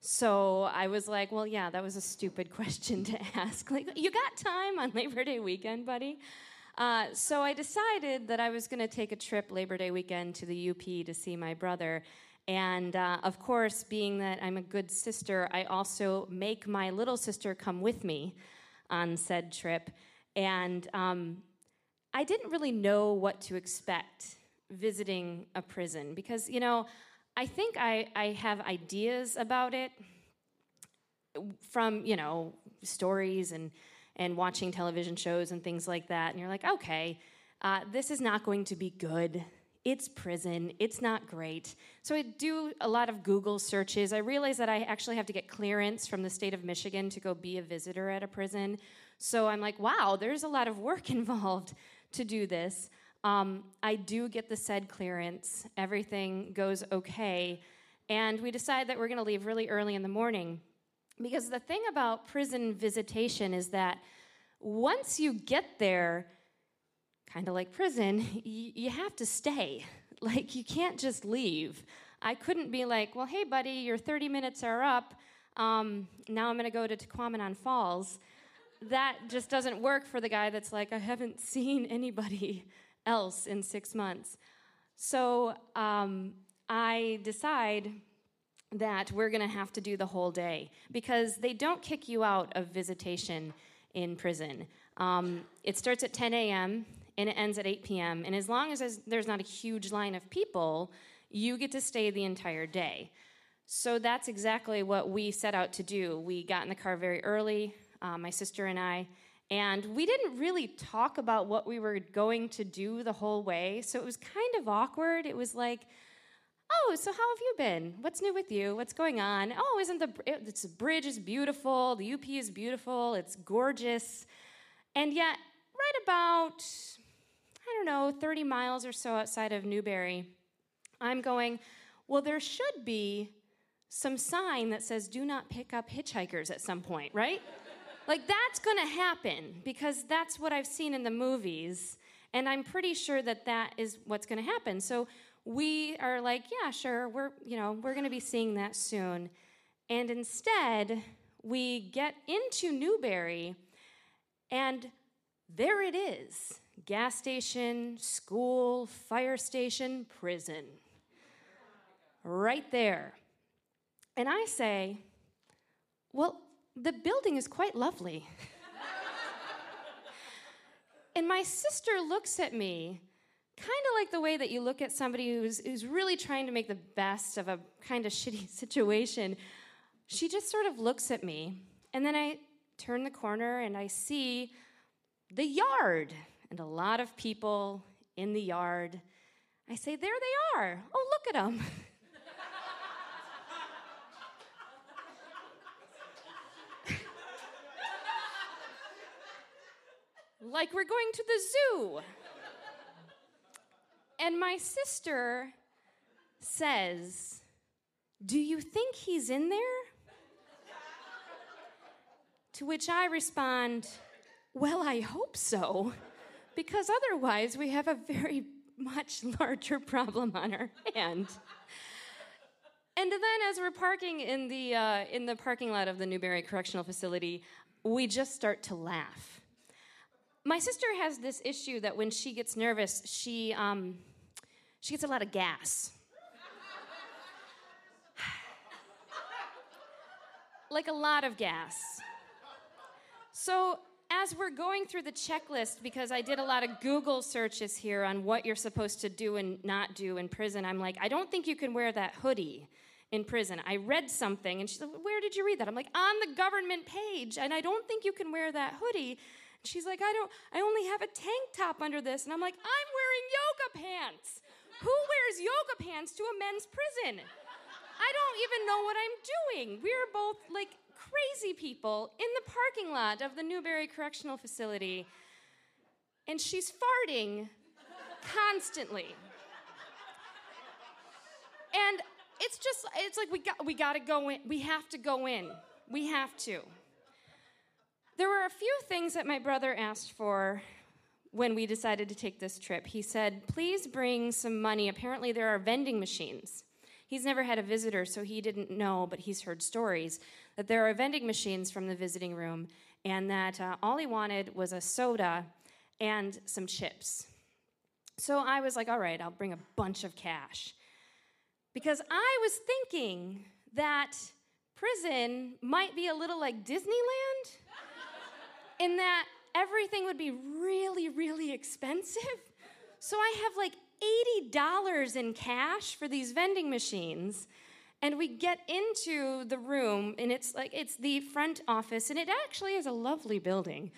So I was like, Well, yeah, that was a stupid <laughs> question to ask. Like, you got time on Labor Day weekend, buddy? Uh, so I decided that I was going to take a trip Labor Day weekend to the UP to see my brother. And uh, of course, being that I'm a good sister, I also make my little sister come with me on said trip. And um, I didn't really know what to expect visiting a prison because, you know, I think I, I have ideas about it from, you know, stories and, and watching television shows and things like that. And you're like, okay, uh, this is not going to be good. It's prison. It's not great. So I do a lot of Google searches. I realize that I actually have to get clearance from the state of Michigan to go be a visitor at a prison. So I'm like, wow, there's a lot of work <laughs> involved to do this. Um, I do get the said clearance. Everything goes okay. And we decide that we're going to leave really early in the morning. Because the thing about prison visitation is that once you get there, kind of like prison, <laughs> y- you have to stay. <laughs> Like, you can't just leave. I couldn't be like, well, hey, buddy, your 30 minutes are up. Um, now I'm going to go to Tahquamenon Falls. That just doesn't work for the guy that's like, I haven't <laughs> seen anybody else in six months. So um, I decide that we're going to have to do the whole day because they don't kick you out of visitation in prison. Um, it starts at 10 a.m and it ends at 8 p.m. And as long as there's not a huge line of people, you get to stay the entire day. So that's exactly what we set out to do. We got in the car very early, uh, my sister and I, and we didn't really talk about what we were going to do the whole way. So it was kind of awkward. It was like, oh, so how have you been? What's new with you? What's going on? Oh, isn't the it's, the bridge is beautiful? The UP is beautiful. It's gorgeous. And yet, right about I don't know, 30 miles or so outside of Newberry, I'm going, well, there should be some sign that says, do not pick up hitchhikers at some point, right? like, that's gonna happen because that's what I've seen in the movies. And I'm pretty sure that that is what's gonna happen. So we are like, yeah, sure, we're, you know, we're gonna be seeing that soon. And instead, we get into Newberry, and there it is gas station, school, fire station, prison. Right there. And I say, Well, the building is quite lovely. <laughs> and my sister looks at me, kind of like the way that you look at somebody who's, who's really trying to make the best of a kind of <laughs> shitty situation. She just sort of looks at me, and then I turn the corner and I see the yard and a lot of people in the yard. I say, There they are. Oh, look at them. <laughs> like we're going to the zoo. And my sister says, Do you think he's in there? To which I respond, Well, I hope so because otherwise we have a very <laughs> much larger problem on our hand. And then, as we're parking in the, uh, in the parking lot of the Newberry Correctional Facility, we just start to laugh. My sister has this issue that when she gets nervous, she, um, she gets a lot of gas. <sighs> like a lot of gas. So as we're going through the checklist, because I did a lot of Google searches here on what you're supposed to do and not do in prison, I'm like, I don't think you can wear that hoodie in prison. I read something, and she's like, Where did you read that? I'm like, On the government page, and I don't think you can wear that hoodie. She's like, I don't, I only have a tank top under this. And I'm like, I'm wearing yoga pants. Who wears yoga pants to a men's prison? I don't even know what I'm doing. We're both like crazy people in the parking lot of the Newberry Correctional Facility. And she's farting constantly. And it's just, it's like we got, we got to go in. We have to go in. We have to. There were a few things that my brother asked for when we decided to take this trip. He said, please bring some money. Apparently, there are vending machines. He's never had a visitor, so he didn't know, but he's heard stories that there are vending machines from the visiting room, and that uh, all he wanted was a soda and some chips. So I was like, all right, I'll bring a bunch of cash. because I was thinking that prison might be a little like Disneyland <laughs> in that everything would be really, really expensive. <laughs> So I have like $80 in cash for these vending machines. And we get into the room, and it's like it's the front office, and it actually is a lovely building.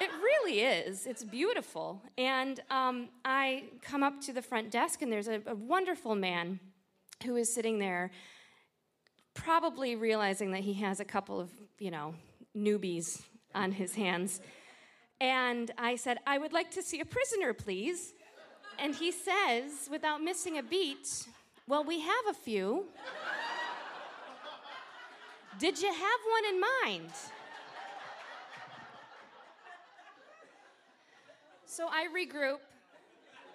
it really is. It's beautiful. And um, I come up to the front desk, and there's a, a wonderful man who is sitting there, probably realizing that he has a couple of, you know, newbies on his hands. And I said, I would like to see a prisoner, please. And he says, without missing a beat, Well, we have a few. Did you have one in mind? So I regroup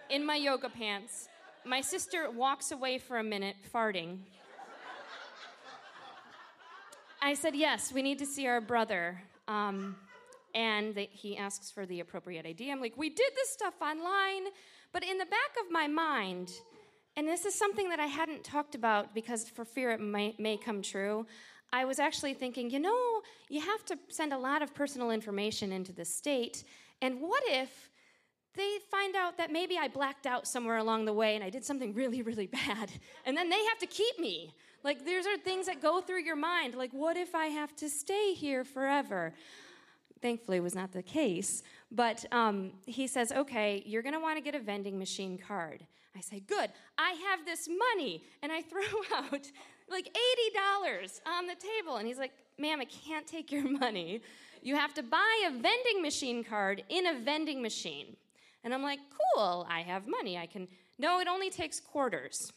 in my yoga pants. My sister walks away for a minute, farting. I said, Yes, we need to see our brother. Um, and he asks for the appropriate ID. I'm like, We did this stuff online. But in the back of my mind, and this is something that I hadn't talked about because for fear it may, may come true, I was actually thinking, you know, you have to send a lot of personal information into the state. And what if they find out that maybe I blacked out somewhere along the way and I did something really, really bad? And then they have to keep me. Like, these are things that go through your mind. Like, what if I have to stay here forever? Thankfully, was not the case. But um, he says, okay, you're going to want to get a vending machine card. I say, good, I have this money. And I <laughs> throw out like $80 on the table. And he's like, ma'am, I can't take your money. You have to buy a vending machine card in a vending machine. And I'm like, cool, I have money. I can. No, it only takes quarters.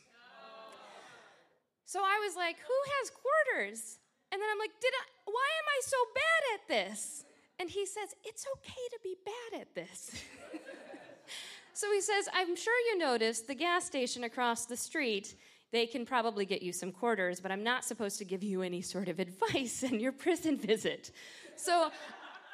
So I was like, who has quarters? And then I'm like, did I, why am I so bad at this? And he says, It's okay to be bad at this. <laughs> so he says, I'm sure you noticed the gas station across the street. They can probably get you some quarters, but I'm not supposed to give you any sort of <laughs> advice in your prison visit. So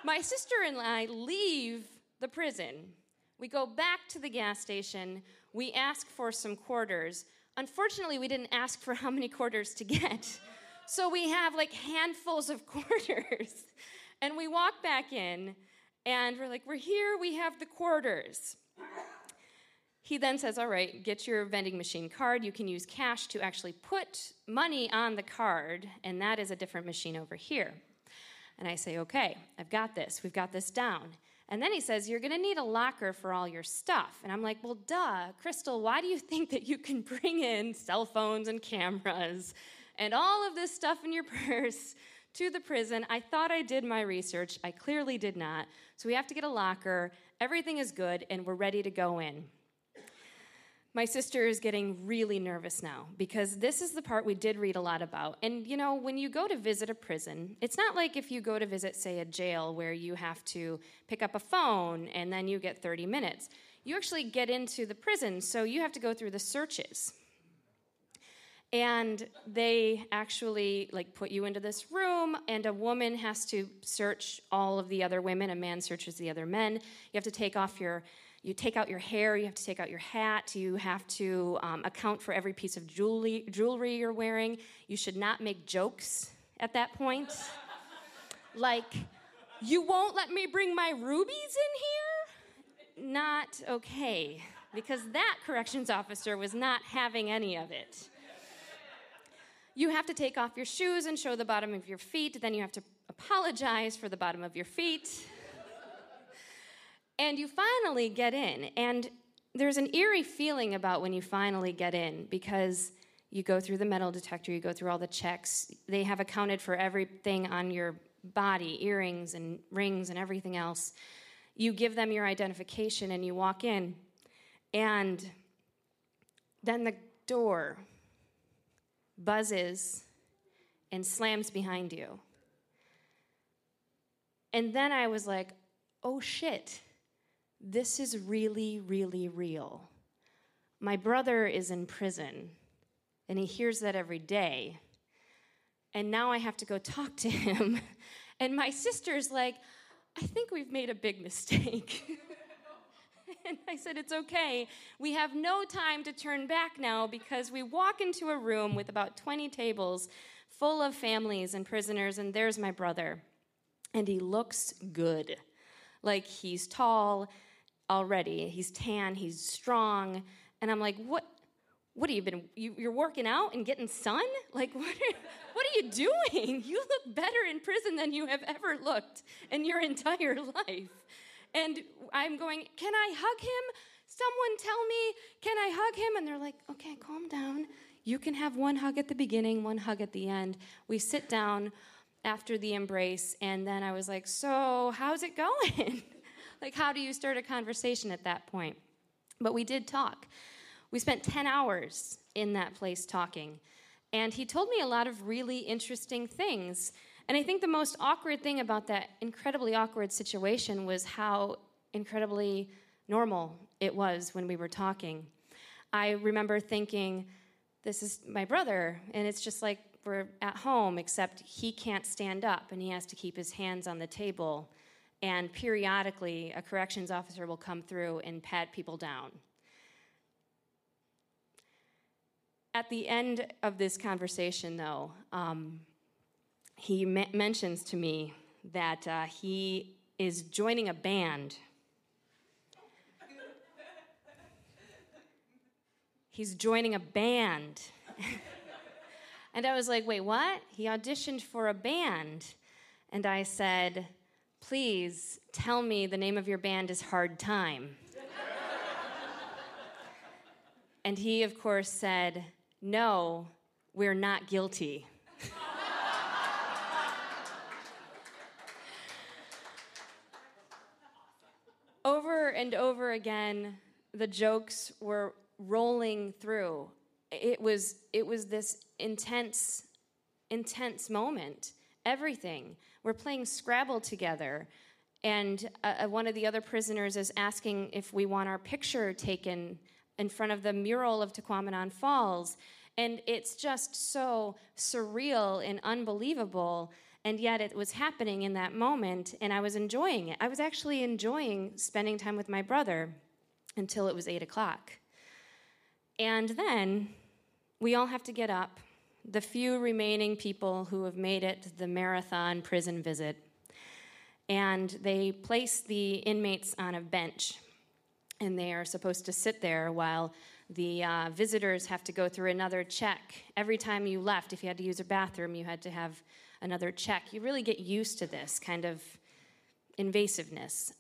my sister and I leave the prison. We go back to the gas station. We ask for some quarters. Unfortunately, we didn't ask for how many quarters to get. So we have like handfuls of <laughs> quarters. And we walk back in, and we're like, We're here, we have the quarters. He then says, All right, get your vending machine card. You can use cash to actually put money on the card, and that is a different machine over here. And I say, Okay, I've got this. We've got this down. And then he says, You're going to need a locker for all your stuff. And I'm like, Well, duh, Crystal, why do you think that you can bring in cell phones and cameras and all of this stuff in your <laughs> purse to the prison. I thought I did my research. I clearly did not. So we have to get a locker. Everything is good, and we're ready to go in. My sister is getting really nervous now because this is the part we did read a lot about. And you know, when you go to visit a prison, it's not like if you go to visit, say, a jail where you have to pick up a phone and then you get 30 minutes. You actually get into the prison, so you have to go through the searches and they actually like put you into this room and a woman has to search all of the other women. A man searches the other men. You have to take off your you take out your hair you have to take out your hat you have to um, account for every piece of jewelry jewelry you're wearing. You should not make jokes at that point. Like you won't let me bring my rubies in here? Not okay because that corrections officer was not having any of it you have to take off your shoes and show the bottom of your feet. Then you have to apologize for the bottom of your feet. <laughs> and you finally get in. And there's an eerie feeling about when you finally get in because you go through the metal detector, you go through all the checks. They have accounted for everything on your body earrings and rings and everything else. You give them your identification and you walk in. And then the door buzzes and slams behind you. And then I was like, oh shit, this is really, really real. My brother is in prison, and he hears that every day. And now I have to go talk to <laughs> him. and my sister's like, I think we've made a big mistake. <laughs> <laughs> And I said, It's okay. We have no time to turn back now because we walk into a room with about 20 tables full of families and prisoners, and there's my brother. And he looks good. Like he's tall already, he's tan, he's strong. And I'm like, What? What have you been? You, you're working out and getting sun? Like, <laughs> what are, what are you doing? You look better in prison than you have ever looked in your <laughs> entire life. And I'm going, Can I hug him? Someone tell me, Can I hug him? And they're like, Okay, calm down. You can have one hug at the beginning, one hug at the end. We sit down after the embrace, and then I was like, So, how's it going? <laughs> like, how do you start a conversation at that point? But we did talk. We spent 10 hours in that place talking. And he told me a lot of really interesting things. And I think the most awkward thing about that incredibly awkward situation was how incredibly normal it was when we were talking. I remember thinking, this is my brother, and it's just like we're at home, except he can't stand up and he has to keep his hands on the table. And periodically, a corrections officer will come through and pat people down. At the end of this conversation, though, um, he me- mentions to me that uh, he is joining a band. He's joining a band. <laughs> and I was like, wait, what? He auditioned for a band. And I said, please tell me the name of your band is Hard Time. <laughs> and he, of course, said, no, we're not guilty. over and over again, the jokes were rolling through. It was, it was this intense, intense moment. Everything. We're playing Scrabble together, and uh, one of the other prisoners is asking if we want our picture taken in front of the mural of Tahquamenon Falls. And it's just so surreal and unbelievable. And yet it was happening in that moment, and I was enjoying it. I was actually enjoying spending time with my brother until it was eight o'clock. And then we all have to get up, the few remaining people who have made it the marathon prison visit. And they place the inmates on a bench and they are supposed to sit there while the uh, visitors have to go through another check. Every time you left, if you had to use a bathroom, you had to have another check. You really get used to this kind of invasiveness.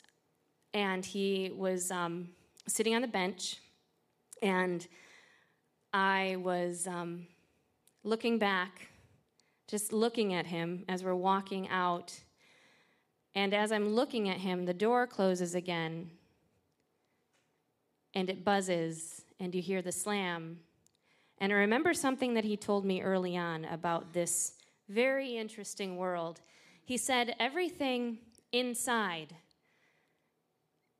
And he was um, sitting on the bench, and I was um, looking back, just looking at him as we're walking out. And as I'm looking at him, the door closes again and it buzzes, and you hear the slam. And I remember something that he told me early on about this very interesting world. He said, Everything inside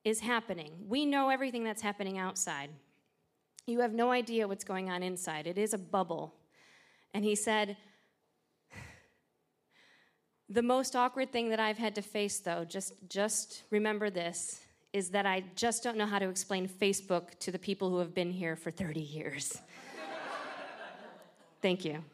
is happening. We know everything that's happening outside. You have no idea what's going on inside. It is a bubble. And he said, the most awkward thing that I've had to face, though, just, just remember this is that I just don't know how to explain Facebook to the people who have been here for 30 years. <laughs> Thank you.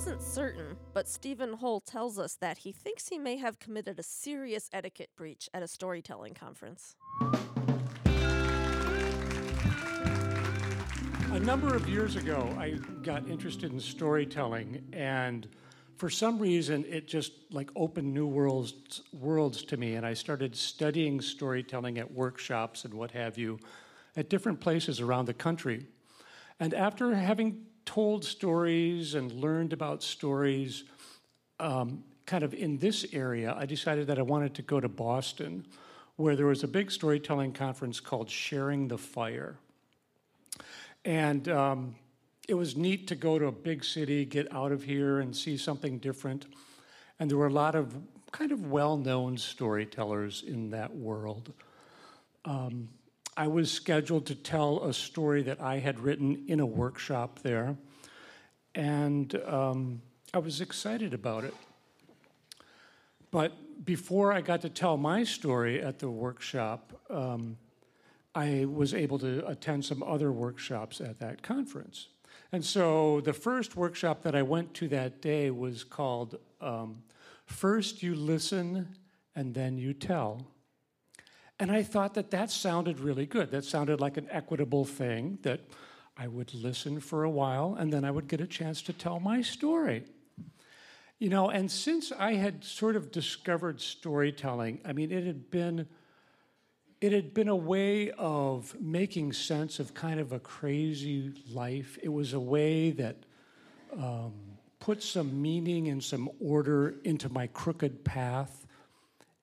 Wasn't certain, but Stephen Hull tells us that he thinks he may have committed a serious etiquette breach at a storytelling conference. A number of years ago, I got interested in storytelling, and for some reason, it just like opened new worlds worlds to me, and I started studying storytelling at workshops and what have you, at different places around the country. And after having told stories and learned about stories, um, kind of in this area, I decided that I wanted to go to Boston, where there was a big storytelling conference called Sharing the Fire. And um, it was neat to go to a big city, get out of here, and see something different. And there were a lot of kind of well known storytellers in that world. Um, I was scheduled to tell a story that I had written in a workshop there. And um, I was excited about it. But before I got to tell my story at the workshop, um, I was able to attend some other workshops at that conference. And so the first workshop that I went to that day was called um, First You Listen and Then You Tell. And I thought that that sounded really good. That sounded like an equitable thing that I would listen for a while and then I would get a chance to tell my story. You know, and since I had sort of discovered storytelling, I mean, it had been it had been a way of making sense of kind of a crazy life. It was a way that um, put some meaning and some order into my crooked path.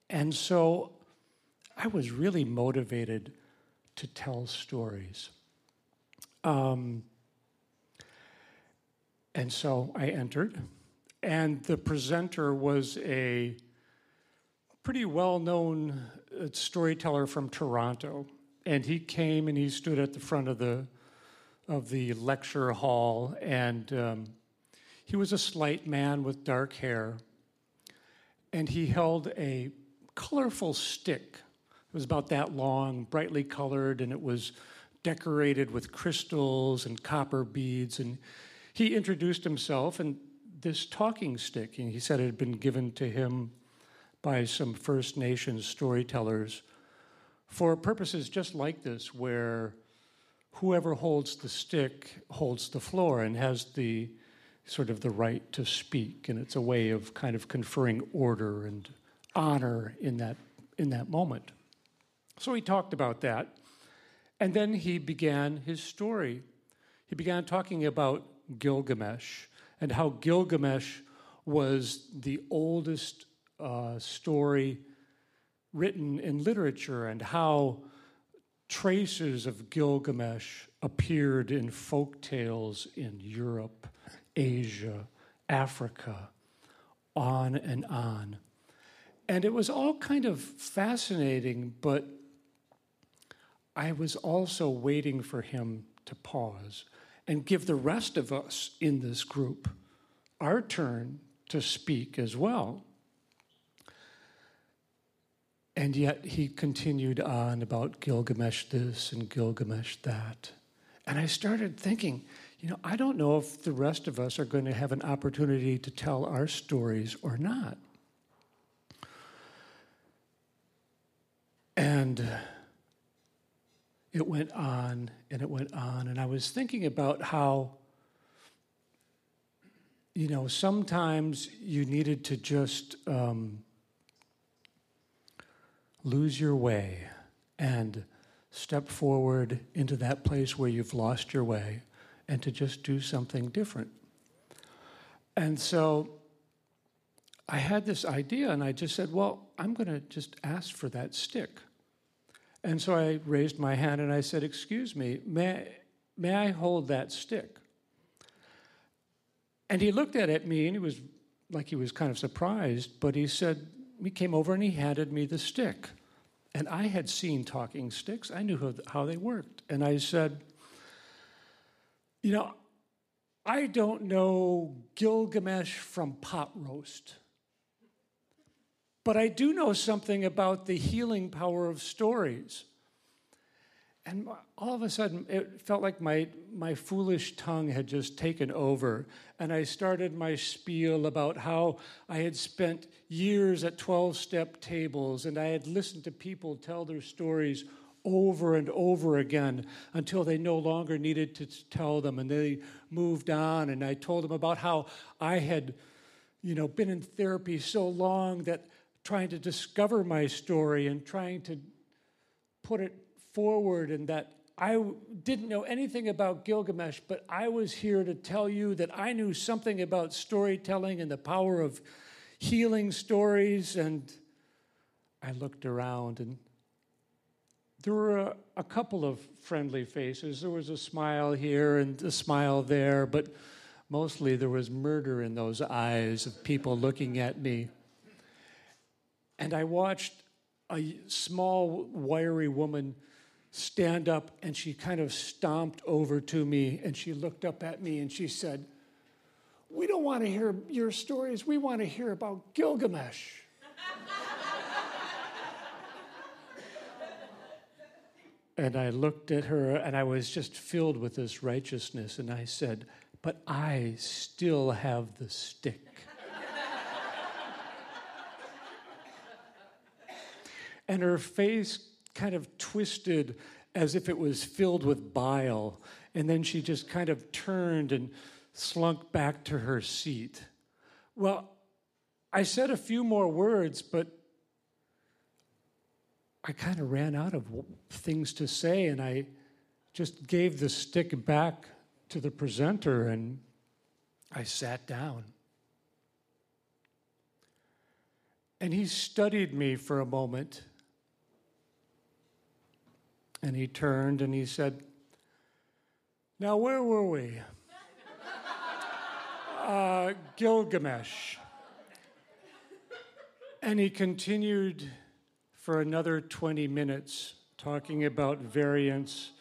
And so I was really motivated to tell stories. Um, and so I entered, and the presenter was a pretty well known uh, storyteller from Toronto. And he came and he stood at the front of the, of the lecture hall, and um, he was a slight man with dark hair. And he held a colorful stick. Was about that long, brightly colored, and it was decorated with crystals and copper beads. And he introduced himself and this talking stick, and he said it had been given to him by some First Nations storytellers for purposes just like this, where whoever holds the stick holds the floor and has the sort of the right to speak. And it's a way of kind of conferring order and honor in that, in that moment. So he talked about that. And then he began his story. He began talking about Gilgamesh and how Gilgamesh was the oldest uh, story written in literature and how traces of Gilgamesh appeared in folk tales in Europe, Asia, Africa, on and on. And it was all kind of fascinating, but I was also waiting for him to pause and give the rest of us in this group our turn to speak as well. And yet he continued on about Gilgamesh this and Gilgamesh that. And I started thinking, you know, I don't know if the rest of us are going to have an opportunity to tell our stories or not. And it went on and it went on. And I was thinking about how, you know, sometimes you needed to just. Um, lose your way and step forward into that place where you've lost your way and to just do something different. And so I had this idea and I just said, well, I'm going to just ask for that stick. And so I raised my hand and I said, Excuse me, may, may I hold that stick? And he looked at me and he was like he was kind of surprised, but he said, he came over and he handed me the stick. And I had seen talking sticks, I knew how they worked. And I said, You know, I don't know Gilgamesh from pot roast, but I do know something about the healing power of stories. And all of a sudden, it felt like my, my foolish tongue had just taken over. And I started my spiel about how I had spent years at 12 step tables and I had listened to people tell their stories over and over again until they no longer needed to tell them and they moved on. And I told them about how I had, you know, been in therapy so long that trying to discover my story and trying to put it forward and that I didn't know anything about Gilgamesh, but I was here to tell you that I knew something about storytelling and the power of healing stories. And I looked around, and there were a, a couple of friendly faces. There was a smile here and a smile there, but mostly there was murder in those eyes of people looking at me. And I watched a small, wiry woman stand up and she kind of stomped over to me and she looked up at me and she said, We don't want to hear your stories. We want to hear about Gilgamesh. <laughs> and I looked at her and I was just filled with this righteousness. And I said, But I still have the stick. And her face kind of twisted as if it was filled with bile. And then she just kind of turned and slunk back to her seat. Well, I said a few more words, but I kind of ran out of things to say, and I just gave the stick back to the presenter and I sat down. And he studied me for a moment. And he turned and he said, Now, where were we? <laughs> uh, Gilgamesh. And he continued for another 20 minutes talking about variants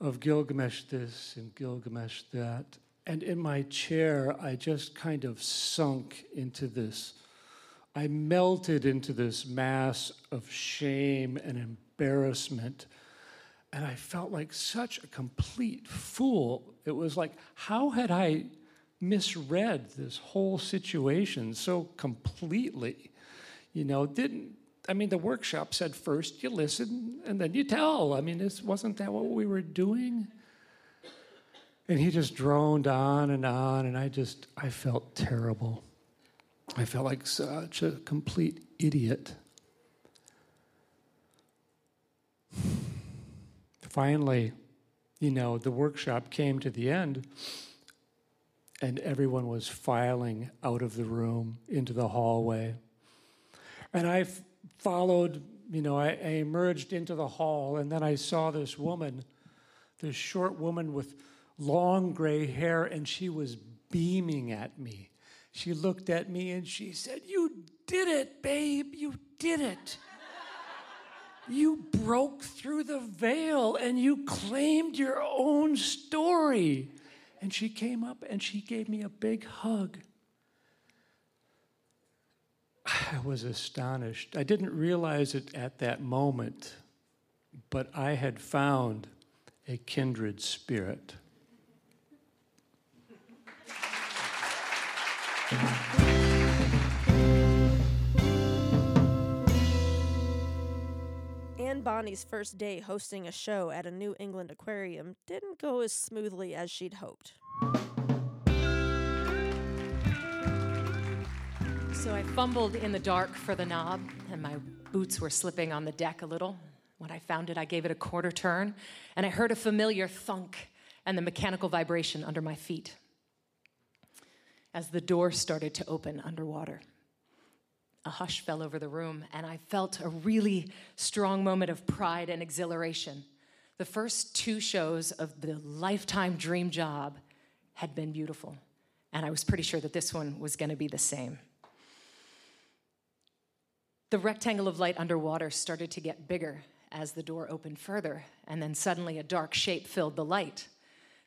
of Gilgamesh this and Gilgamesh that. And in my chair, I just kind of sunk into this. I melted into this mass of shame and embarrassment. And I felt like such a complete fool. It was like, how had I misread this whole situation so completely? You know, didn't I mean, the workshop said first you listen and then you tell. I mean, this, wasn't that what we were doing? And he just droned on and on, and I just, I felt terrible. I felt like such a complete idiot. Finally, you know, the workshop came to the end, and everyone was filing out of the room into the hallway. And I followed, you know, I, I emerged into the hall, and then I saw this woman, this short woman with long gray hair, and she was beaming at me. She looked at me and she said, You did it, babe, you did it. You broke through the veil and you claimed your own story. And she came up and she gave me a big hug. I was astonished. I didn't realize it at that moment, but I had found a kindred spirit. Anne Bonny's first day hosting a show at a New England aquarium didn't go as smoothly as she'd hoped. So I fumbled in the dark for the knob, and my boots were slipping on the deck a little. When I found it, I gave it a quarter turn, and I heard a familiar thunk and the mechanical vibration under my feet as the door started to open underwater. A hush fell over the room, and I felt a really strong moment of pride and exhilaration. The first two shows of the lifetime dream job had been beautiful, and I was pretty sure that this one was going to be the same. The rectangle of light underwater started to get bigger as the door opened further, and then suddenly a dark shape filled the light.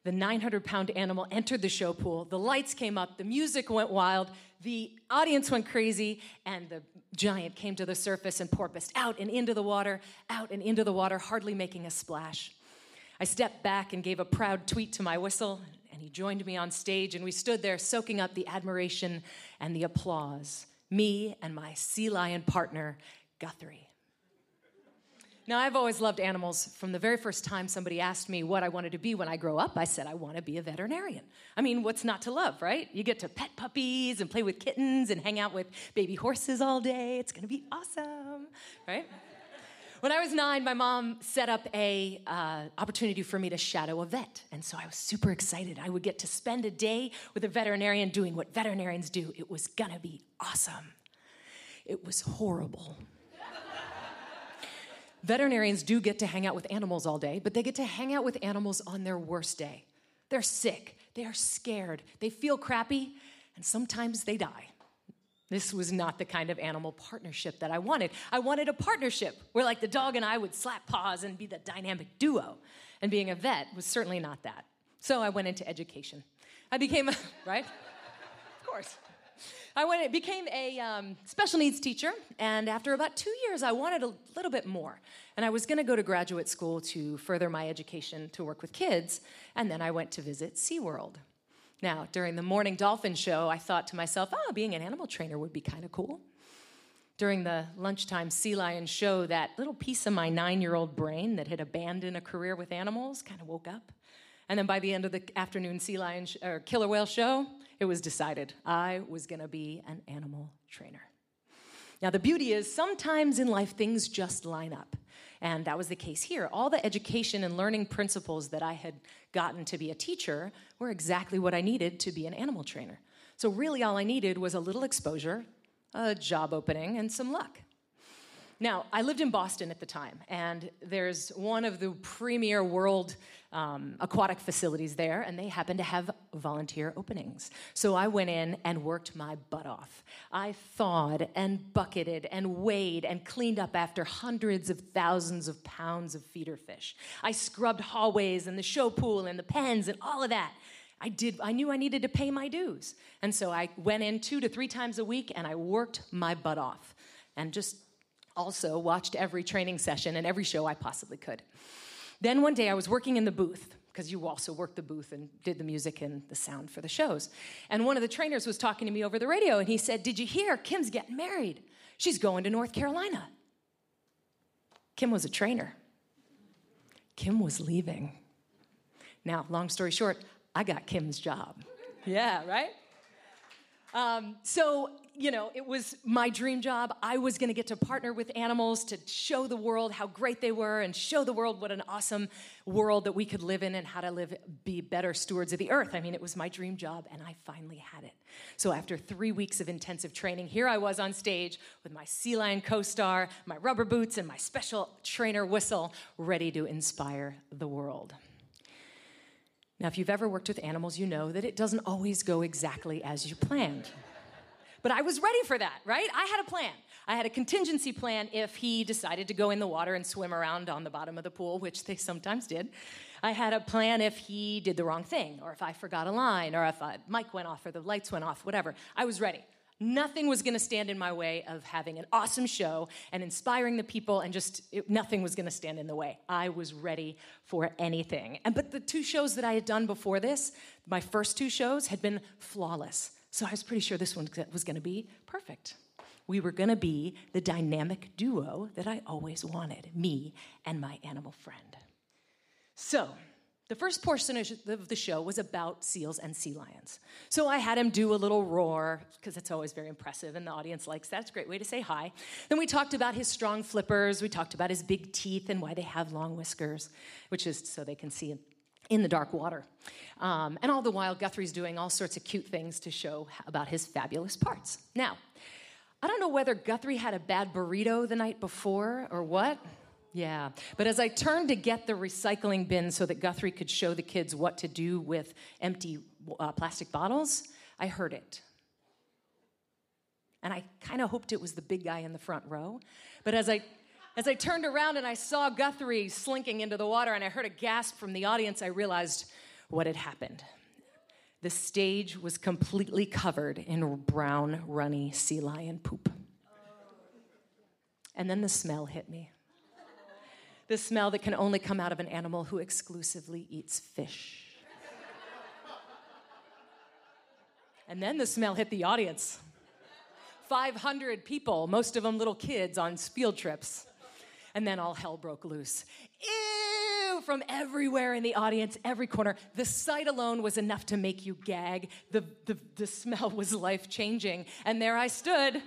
The 900 pound animal entered the show pool. The lights came up, the music went wild, the audience went crazy, and the giant came to the surface and porpoised out and into the water, out and into the water, hardly making a splash. I stepped back and gave a proud tweet to my whistle, and he joined me on stage, and we stood there soaking up the admiration and the applause me and my sea lion partner, Guthrie. Now, I've always loved animals. From the very first time somebody asked me what I wanted to be when I grow up, I said, I want to be a veterinarian. I mean, what's not to love, right? You get to pet puppies and play with kittens and hang out with baby horses all day. It's going to be awesome, right? When I was nine, my mom set up a uh, opportunity for me to shadow a vet, and so I was super excited. I would get to spend a day with a veterinarian doing what veterinarians do. It was gonna be awesome. It was horrible. Veterinarians do get to hang out with animals all day, but they get to hang out with animals on their worst day. They're sick, they are scared, they feel crappy, and sometimes they die. This was not the kind of animal partnership that I wanted. I wanted a partnership where, like, the dog and I would slap paws and be the dynamic duo. And being a vet was certainly not that. So I went into education. I became a, <laughs> right? Of course. I went, became a um, special needs teacher, and after about two years, I wanted a little bit more. And I was going to go to graduate school to further my education to work with kids, and then I went to visit SeaWorld. Now, during the morning dolphin show, I thought to myself, oh, being an animal trainer would be kind of cool. During the lunchtime sea lion show, that little piece of my nine year old brain that had abandoned a career with animals kind of woke up. And then by the end of the afternoon sea lion sh- or killer whale show, it was decided I was going to be an animal trainer. Now, the beauty is sometimes in life things just line up. And that was the case here. All the education and learning principles that I had gotten to be a teacher were exactly what I needed to be an animal trainer. So, really, all I needed was a little exposure, a job opening, and some luck. Now, I lived in Boston at the time, and there's one of the premier world um, aquatic facilities there, and they happen to have volunteer openings. So I went in and worked my butt off. I thawed and bucketed and weighed and cleaned up after hundreds of thousands of pounds of feeder fish. I scrubbed hallways and the show pool and the pens and all of that. I did I knew I needed to pay my dues. And so I went in 2 to 3 times a week and I worked my butt off and just also watched every training session and every show I possibly could. Then one day I was working in the booth because you also worked the booth and did the music and the sound for the shows. And one of the trainers was talking to me over the radio and he said, Did you hear? Kim's getting married. She's going to North Carolina. Kim was a trainer. Kim was leaving. Now, long story short, I got Kim's job. Yeah, right? Um, so you know, it was my dream job. I was going to get to partner with animals to show the world how great they were and show the world what an awesome world that we could live in and how to live, be better stewards of the earth. I mean, it was my dream job, and I finally had it. So, after three weeks of intensive training, here I was on stage with my sea lion co star, my rubber boots, and my special trainer whistle, ready to inspire the world. Now, if you've ever worked with animals, you know that it doesn't always go exactly as you planned. But I was ready for that, right? I had a plan. I had a contingency plan if he decided to go in the water and swim around on the bottom of the pool, which they sometimes did. I had a plan if he did the wrong thing, or if I forgot a line, or if uh, a mic went off, or the lights went off, whatever. I was ready. Nothing was going to stand in my way of having an awesome show and inspiring the people, and just it, nothing was going to stand in the way. I was ready for anything. And but the two shows that I had done before this, my first two shows, had been flawless. So I was pretty sure this one was going to be perfect. We were going to be the dynamic duo that I always wanted me and my animal friend. So, the first portion of the show was about seals and sea lions. So I had him do a little roar, because it's always very impressive, and the audience likes that. It's a great way to say hi. Then we talked about his strong flippers. We talked about his big teeth and why they have long whiskers, which is so they can see in the dark water. Um, and all the while, Guthrie's doing all sorts of cute things to show about his fabulous parts. Now, I don't know whether Guthrie had a bad burrito the night before or what. Yeah. But as I turned to get the recycling bin so that Guthrie could show the kids what to do with empty uh, plastic bottles, I heard it. And I kind of hoped it was the big guy in the front row. But as I as I turned around and I saw Guthrie slinking into the water and I heard a gasp from the audience, I realized what had happened. The stage was completely covered in brown, runny sea lion poop. And then the smell hit me. The smell that can only come out of an animal who exclusively eats fish. And then the smell hit the audience. 500 people, most of them little kids on field trips. And then all hell broke loose. Ew! From everywhere in the audience, every corner. The sight alone was enough to make you gag. The, the, the smell was life changing. And there I stood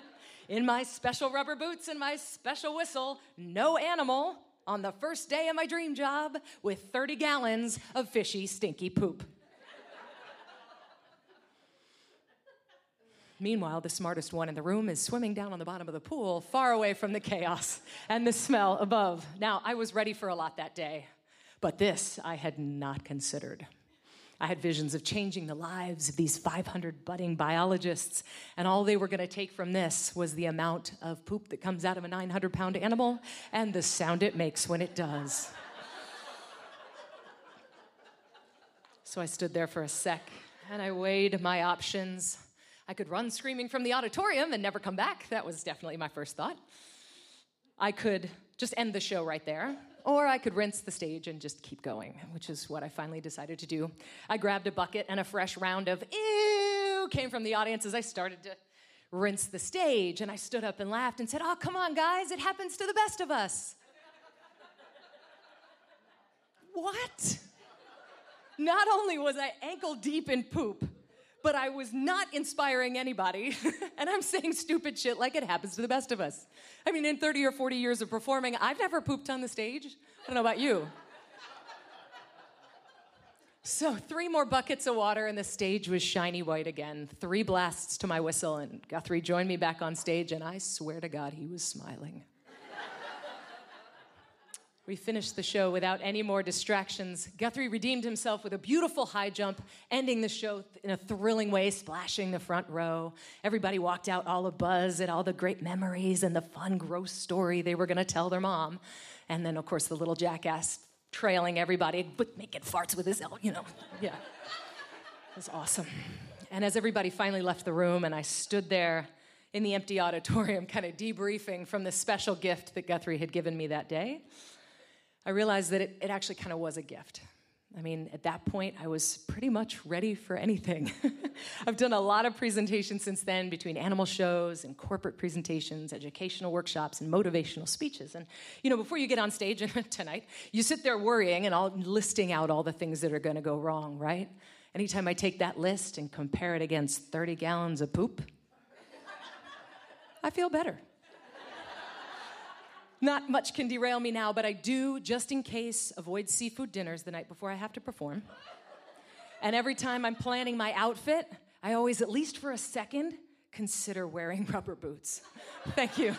in my special rubber boots and my special whistle, no animal, on the first day of my dream job with 30 gallons of fishy, stinky poop. Meanwhile, the smartest one in the room is swimming down on the bottom of the pool, far away from the chaos and the smell above. Now, I was ready for a lot that day, but this I had not considered. I had visions of changing the lives of these 500 budding biologists, and all they were going to take from this was the amount of poop that comes out of a 900 pound animal and the sound it makes when it does. so I stood there for a sec and I weighed my options. I could run screaming from the auditorium and never come back. That was definitely my first thought. I could just end the show right there, or I could rinse the stage and just keep going, which is what I finally decided to do. I grabbed a bucket and a fresh round of ew came from the audience as I started to rinse the stage. And I stood up and laughed and said, Oh, come on, guys, it happens to the best of us. what? Not only was I ankle deep in poop, but I was not inspiring anybody. <laughs> and I'm saying stupid shit like it happens to the best of us. I mean, in 30 or 40 years of performing, I've never pooped on the stage. I don't know about you. So, three more buckets of water, and the stage was shiny white again. Three blasts to my whistle, and Guthrie joined me back on stage, and I swear to God, he was smiling. We finished the show without any more distractions. Guthrie redeemed himself with a beautiful high jump, ending the show in a thrilling way, splashing the front row. Everybody walked out all abuzz at all the great memories and the fun, gross story they were going to tell their mom. And then, of course, the little jackass trailing everybody, but making farts with his, you know, yeah. It was awesome. And as everybody finally left the room and I stood there in the empty auditorium, <laughs> kind of debriefing from the special gift that Guthrie had given me that day, I realized that it, it actually kind of was a gift. I mean, at that point, I was pretty much ready for anything. <laughs> I've done a lot of presentations since then between animal shows and corporate presentations, educational workshops, and motivational speeches. And, you know, before you get on stage <laughs> tonight, you sit there worrying and all listing out all the things that are going to go wrong, right? Anytime I take that list and compare it against 30 gallons of poop, <laughs> I feel better. Not much can derail me now, but I do, just in case, avoid seafood dinners the night before I have to perform. And every time I'm planning my outfit, I always, at least for a second, consider wearing rubber boots. Thank you.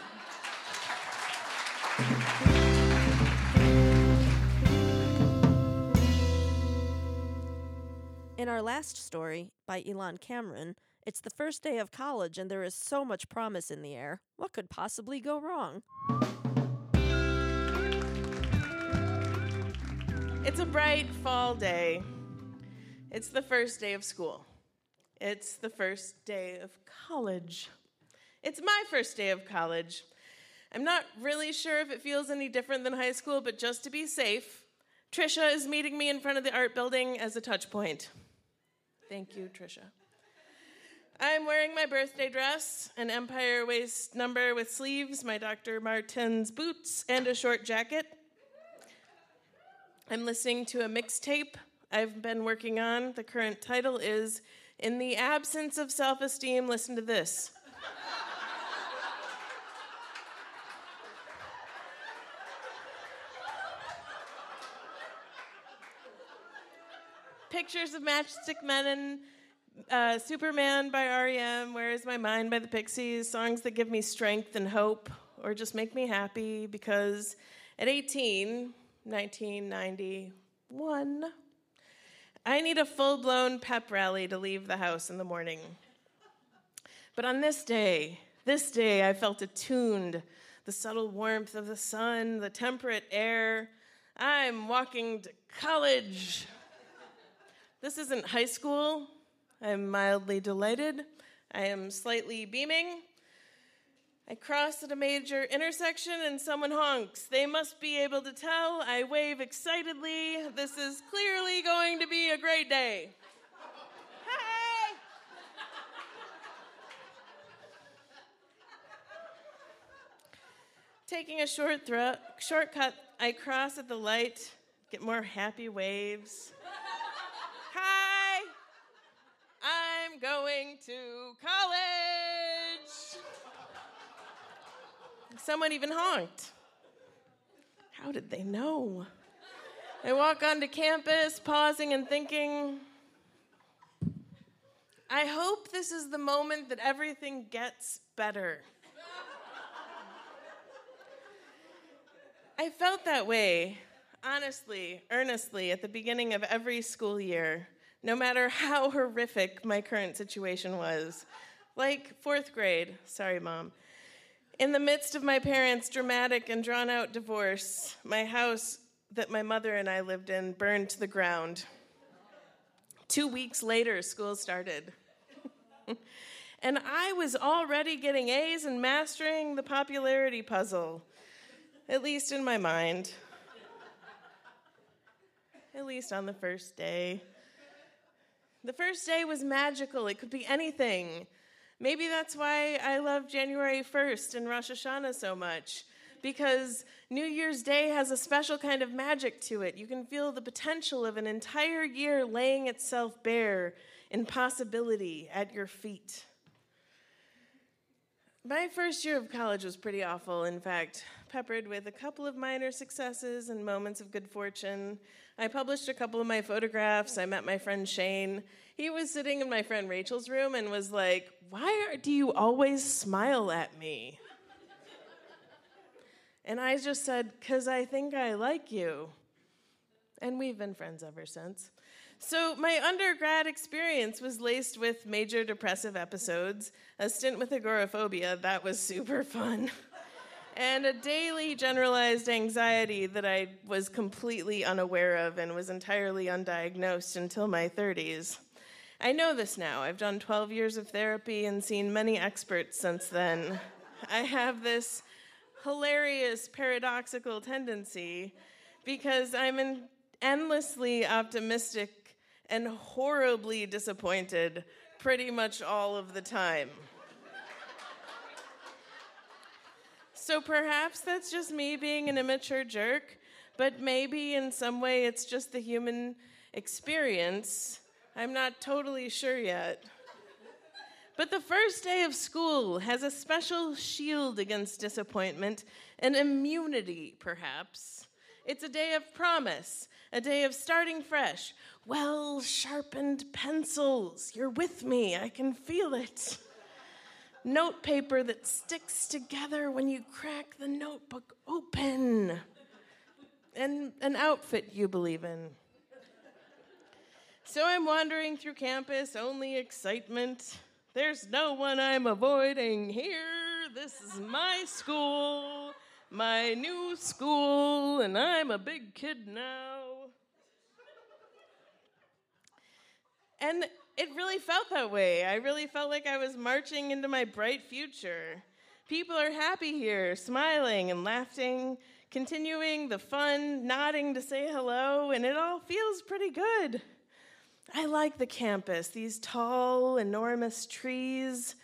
In our last story by Elon Cameron, it's the first day of college and there is so much promise in the air. What could possibly go wrong? It's a bright fall day. It's the first day of school. It's the first day of college. It's my first day of college. I'm not really sure if it feels any different than high school, but just to be safe, Trisha is meeting me in front of the art building as a touch point. Thank you, Trisha. I'm wearing my birthday dress, an Empire waist number with sleeves, my Dr. Martens boots, and a short jacket. I'm listening to a mixtape I've been working on. The current title is In the Absence of Self Esteem, Listen to This. Pictures of Matchstick Men and uh, Superman by REM, Where Is My Mind by the Pixies, songs that give me strength and hope or just make me happy because at 18, 1991. I need a full blown pep rally to leave the house in the morning. But on this day, this day, I felt attuned the subtle warmth of the sun, the temperate air. I'm walking to college. This isn't high school. I'm mildly delighted. I am slightly beaming. I cross at a major intersection and someone honks. They must be able to tell. I wave excitedly. This is clearly going to be a great day. Hey! Taking a short thro- shortcut, I cross at the light, get more happy waves. Hi! I'm going to college! Someone even honked. How did they know? They walk onto campus, pausing and thinking, I hope this is the moment that everything gets better. I felt that way, honestly, earnestly, at the beginning of every school year, no matter how horrific my current situation was. Like fourth grade, sorry, mom. In the midst of my parents' dramatic and drawn out divorce, my house that my mother and I lived in burned to the ground. Two weeks later, school started. <laughs> And I was already getting A's and mastering the popularity puzzle, at least in my mind. at least on the first day. The first day was magical, it could be anything. Maybe that's why I love January 1st and Rosh Hashanah so much, because New Year's Day has a special kind of magic to it. You can feel the potential of an entire year laying itself bare in possibility at your feet. My first year of college was pretty awful, in fact, peppered with a couple of minor successes and moments of good fortune. I published a couple of my photographs. I met my friend Shane. He was sitting in my friend Rachel's room and was like, Why are, do you always smile at me? and I just said, Because I think I like you. And we've been friends ever since. So, my undergrad experience was laced with major depressive episodes, a stint with agoraphobia, that was super fun <laughs> and a daily generalized anxiety that I was completely unaware of and was entirely undiagnosed until my 30s. I know this now. I've done 12 years of therapy and seen many experts since then. I have this hilarious paradoxical tendency because I'm endlessly optimistic and horribly disappointed pretty much all of the time. So perhaps that's just me being an immature jerk, but maybe in some way it's just the human experience. I'm not totally sure yet. But the first day of school has a special shield against disappointment, an immunity, perhaps. It's a day of promise, a day of starting fresh. Well sharpened pencils, you're with me, I can feel it note paper that sticks together when you crack the notebook open, and an outfit you believe in. So I'm wandering through campus, only excitement. There's no one I'm avoiding here. This is my school, my new school, and I'm a big kid now. And it really felt that way. I really felt like I was marching into my bright future. People are happy here, smiling and laughing, continuing the fun, nodding to say hello, and it all feels pretty good. I like the campus, these tall, enormous trees,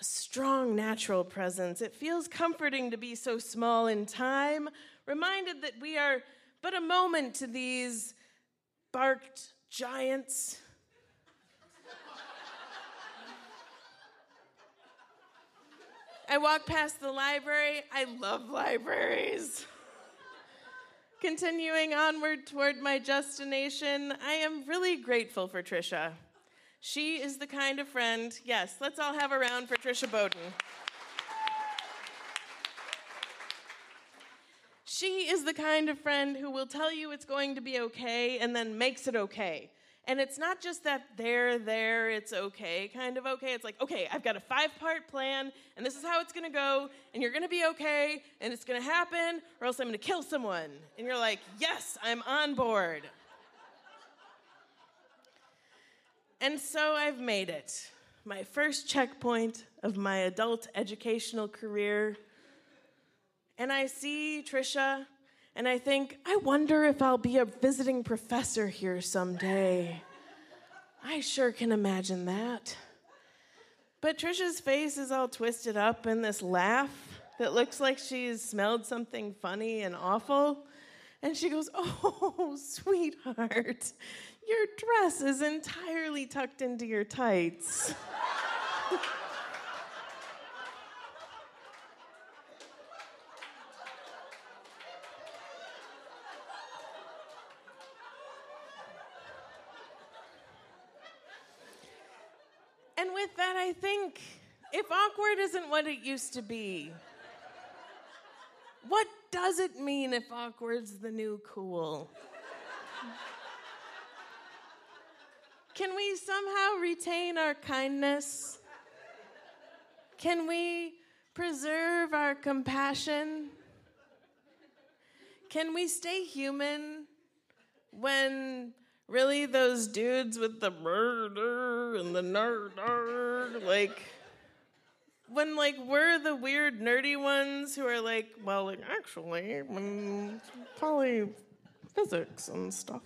a strong natural presence. It feels comforting to be so small in time, reminded that we are but a moment to these barked giants I walk past the library. I love libraries. Continuing onward toward my destination, I am really grateful for Trisha. She is the kind of friend, yes, let's all have a round for Trisha Bowden. She is the kind of friend who will tell you it's going to be okay and then makes it okay. And it's not just that they're there, it's okay, kind of okay. It's like, okay, I've got a five part plan, and this is how it's gonna go, and you're gonna be okay, and it's gonna happen, or else I'm gonna kill someone. And you're like, yes, I'm on board. and so I've made it. My first checkpoint of my adult educational career. And I see Trisha and I think, I wonder if I'll be a visiting professor here someday. I sure can imagine that. But Trisha's face is all twisted up in this laugh that looks like she's smelled something funny and awful. And she goes, Oh, <laughs> sweetheart, your dress is entirely tucked into your tights. <laughs> with that, I think if awkward isn't what it used to be, what does it mean if awkward's the new cool? Can we somehow retain our kindness? Can we preserve our compassion? Can we stay human when really those dudes with the murder and the nerd, like when like we're the weird nerdy ones who are like, well, like actually, when polyphysics and stuff.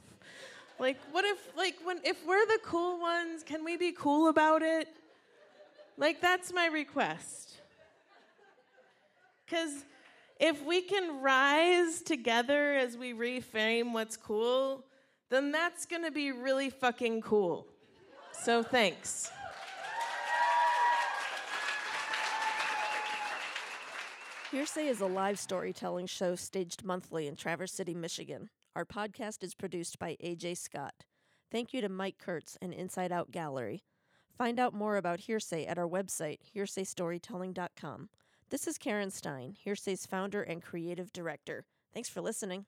Like, what if like when if we're the cool ones, can we be cool about it? Like that's my request. Cuz if we can rise together as we reframe what's cool, then that's to be really fucking cool. So thanks. Hearsay is a live storytelling show staged monthly in Traverse City, Michigan. Our podcast is produced by AJ Scott. Thank you to Mike Kurtz and Inside Out Gallery. Find out more about Hearsay at our website, hearsaystorytelling.com. This is Karen Stein, Hearsay's founder and creative director. Thanks for listening.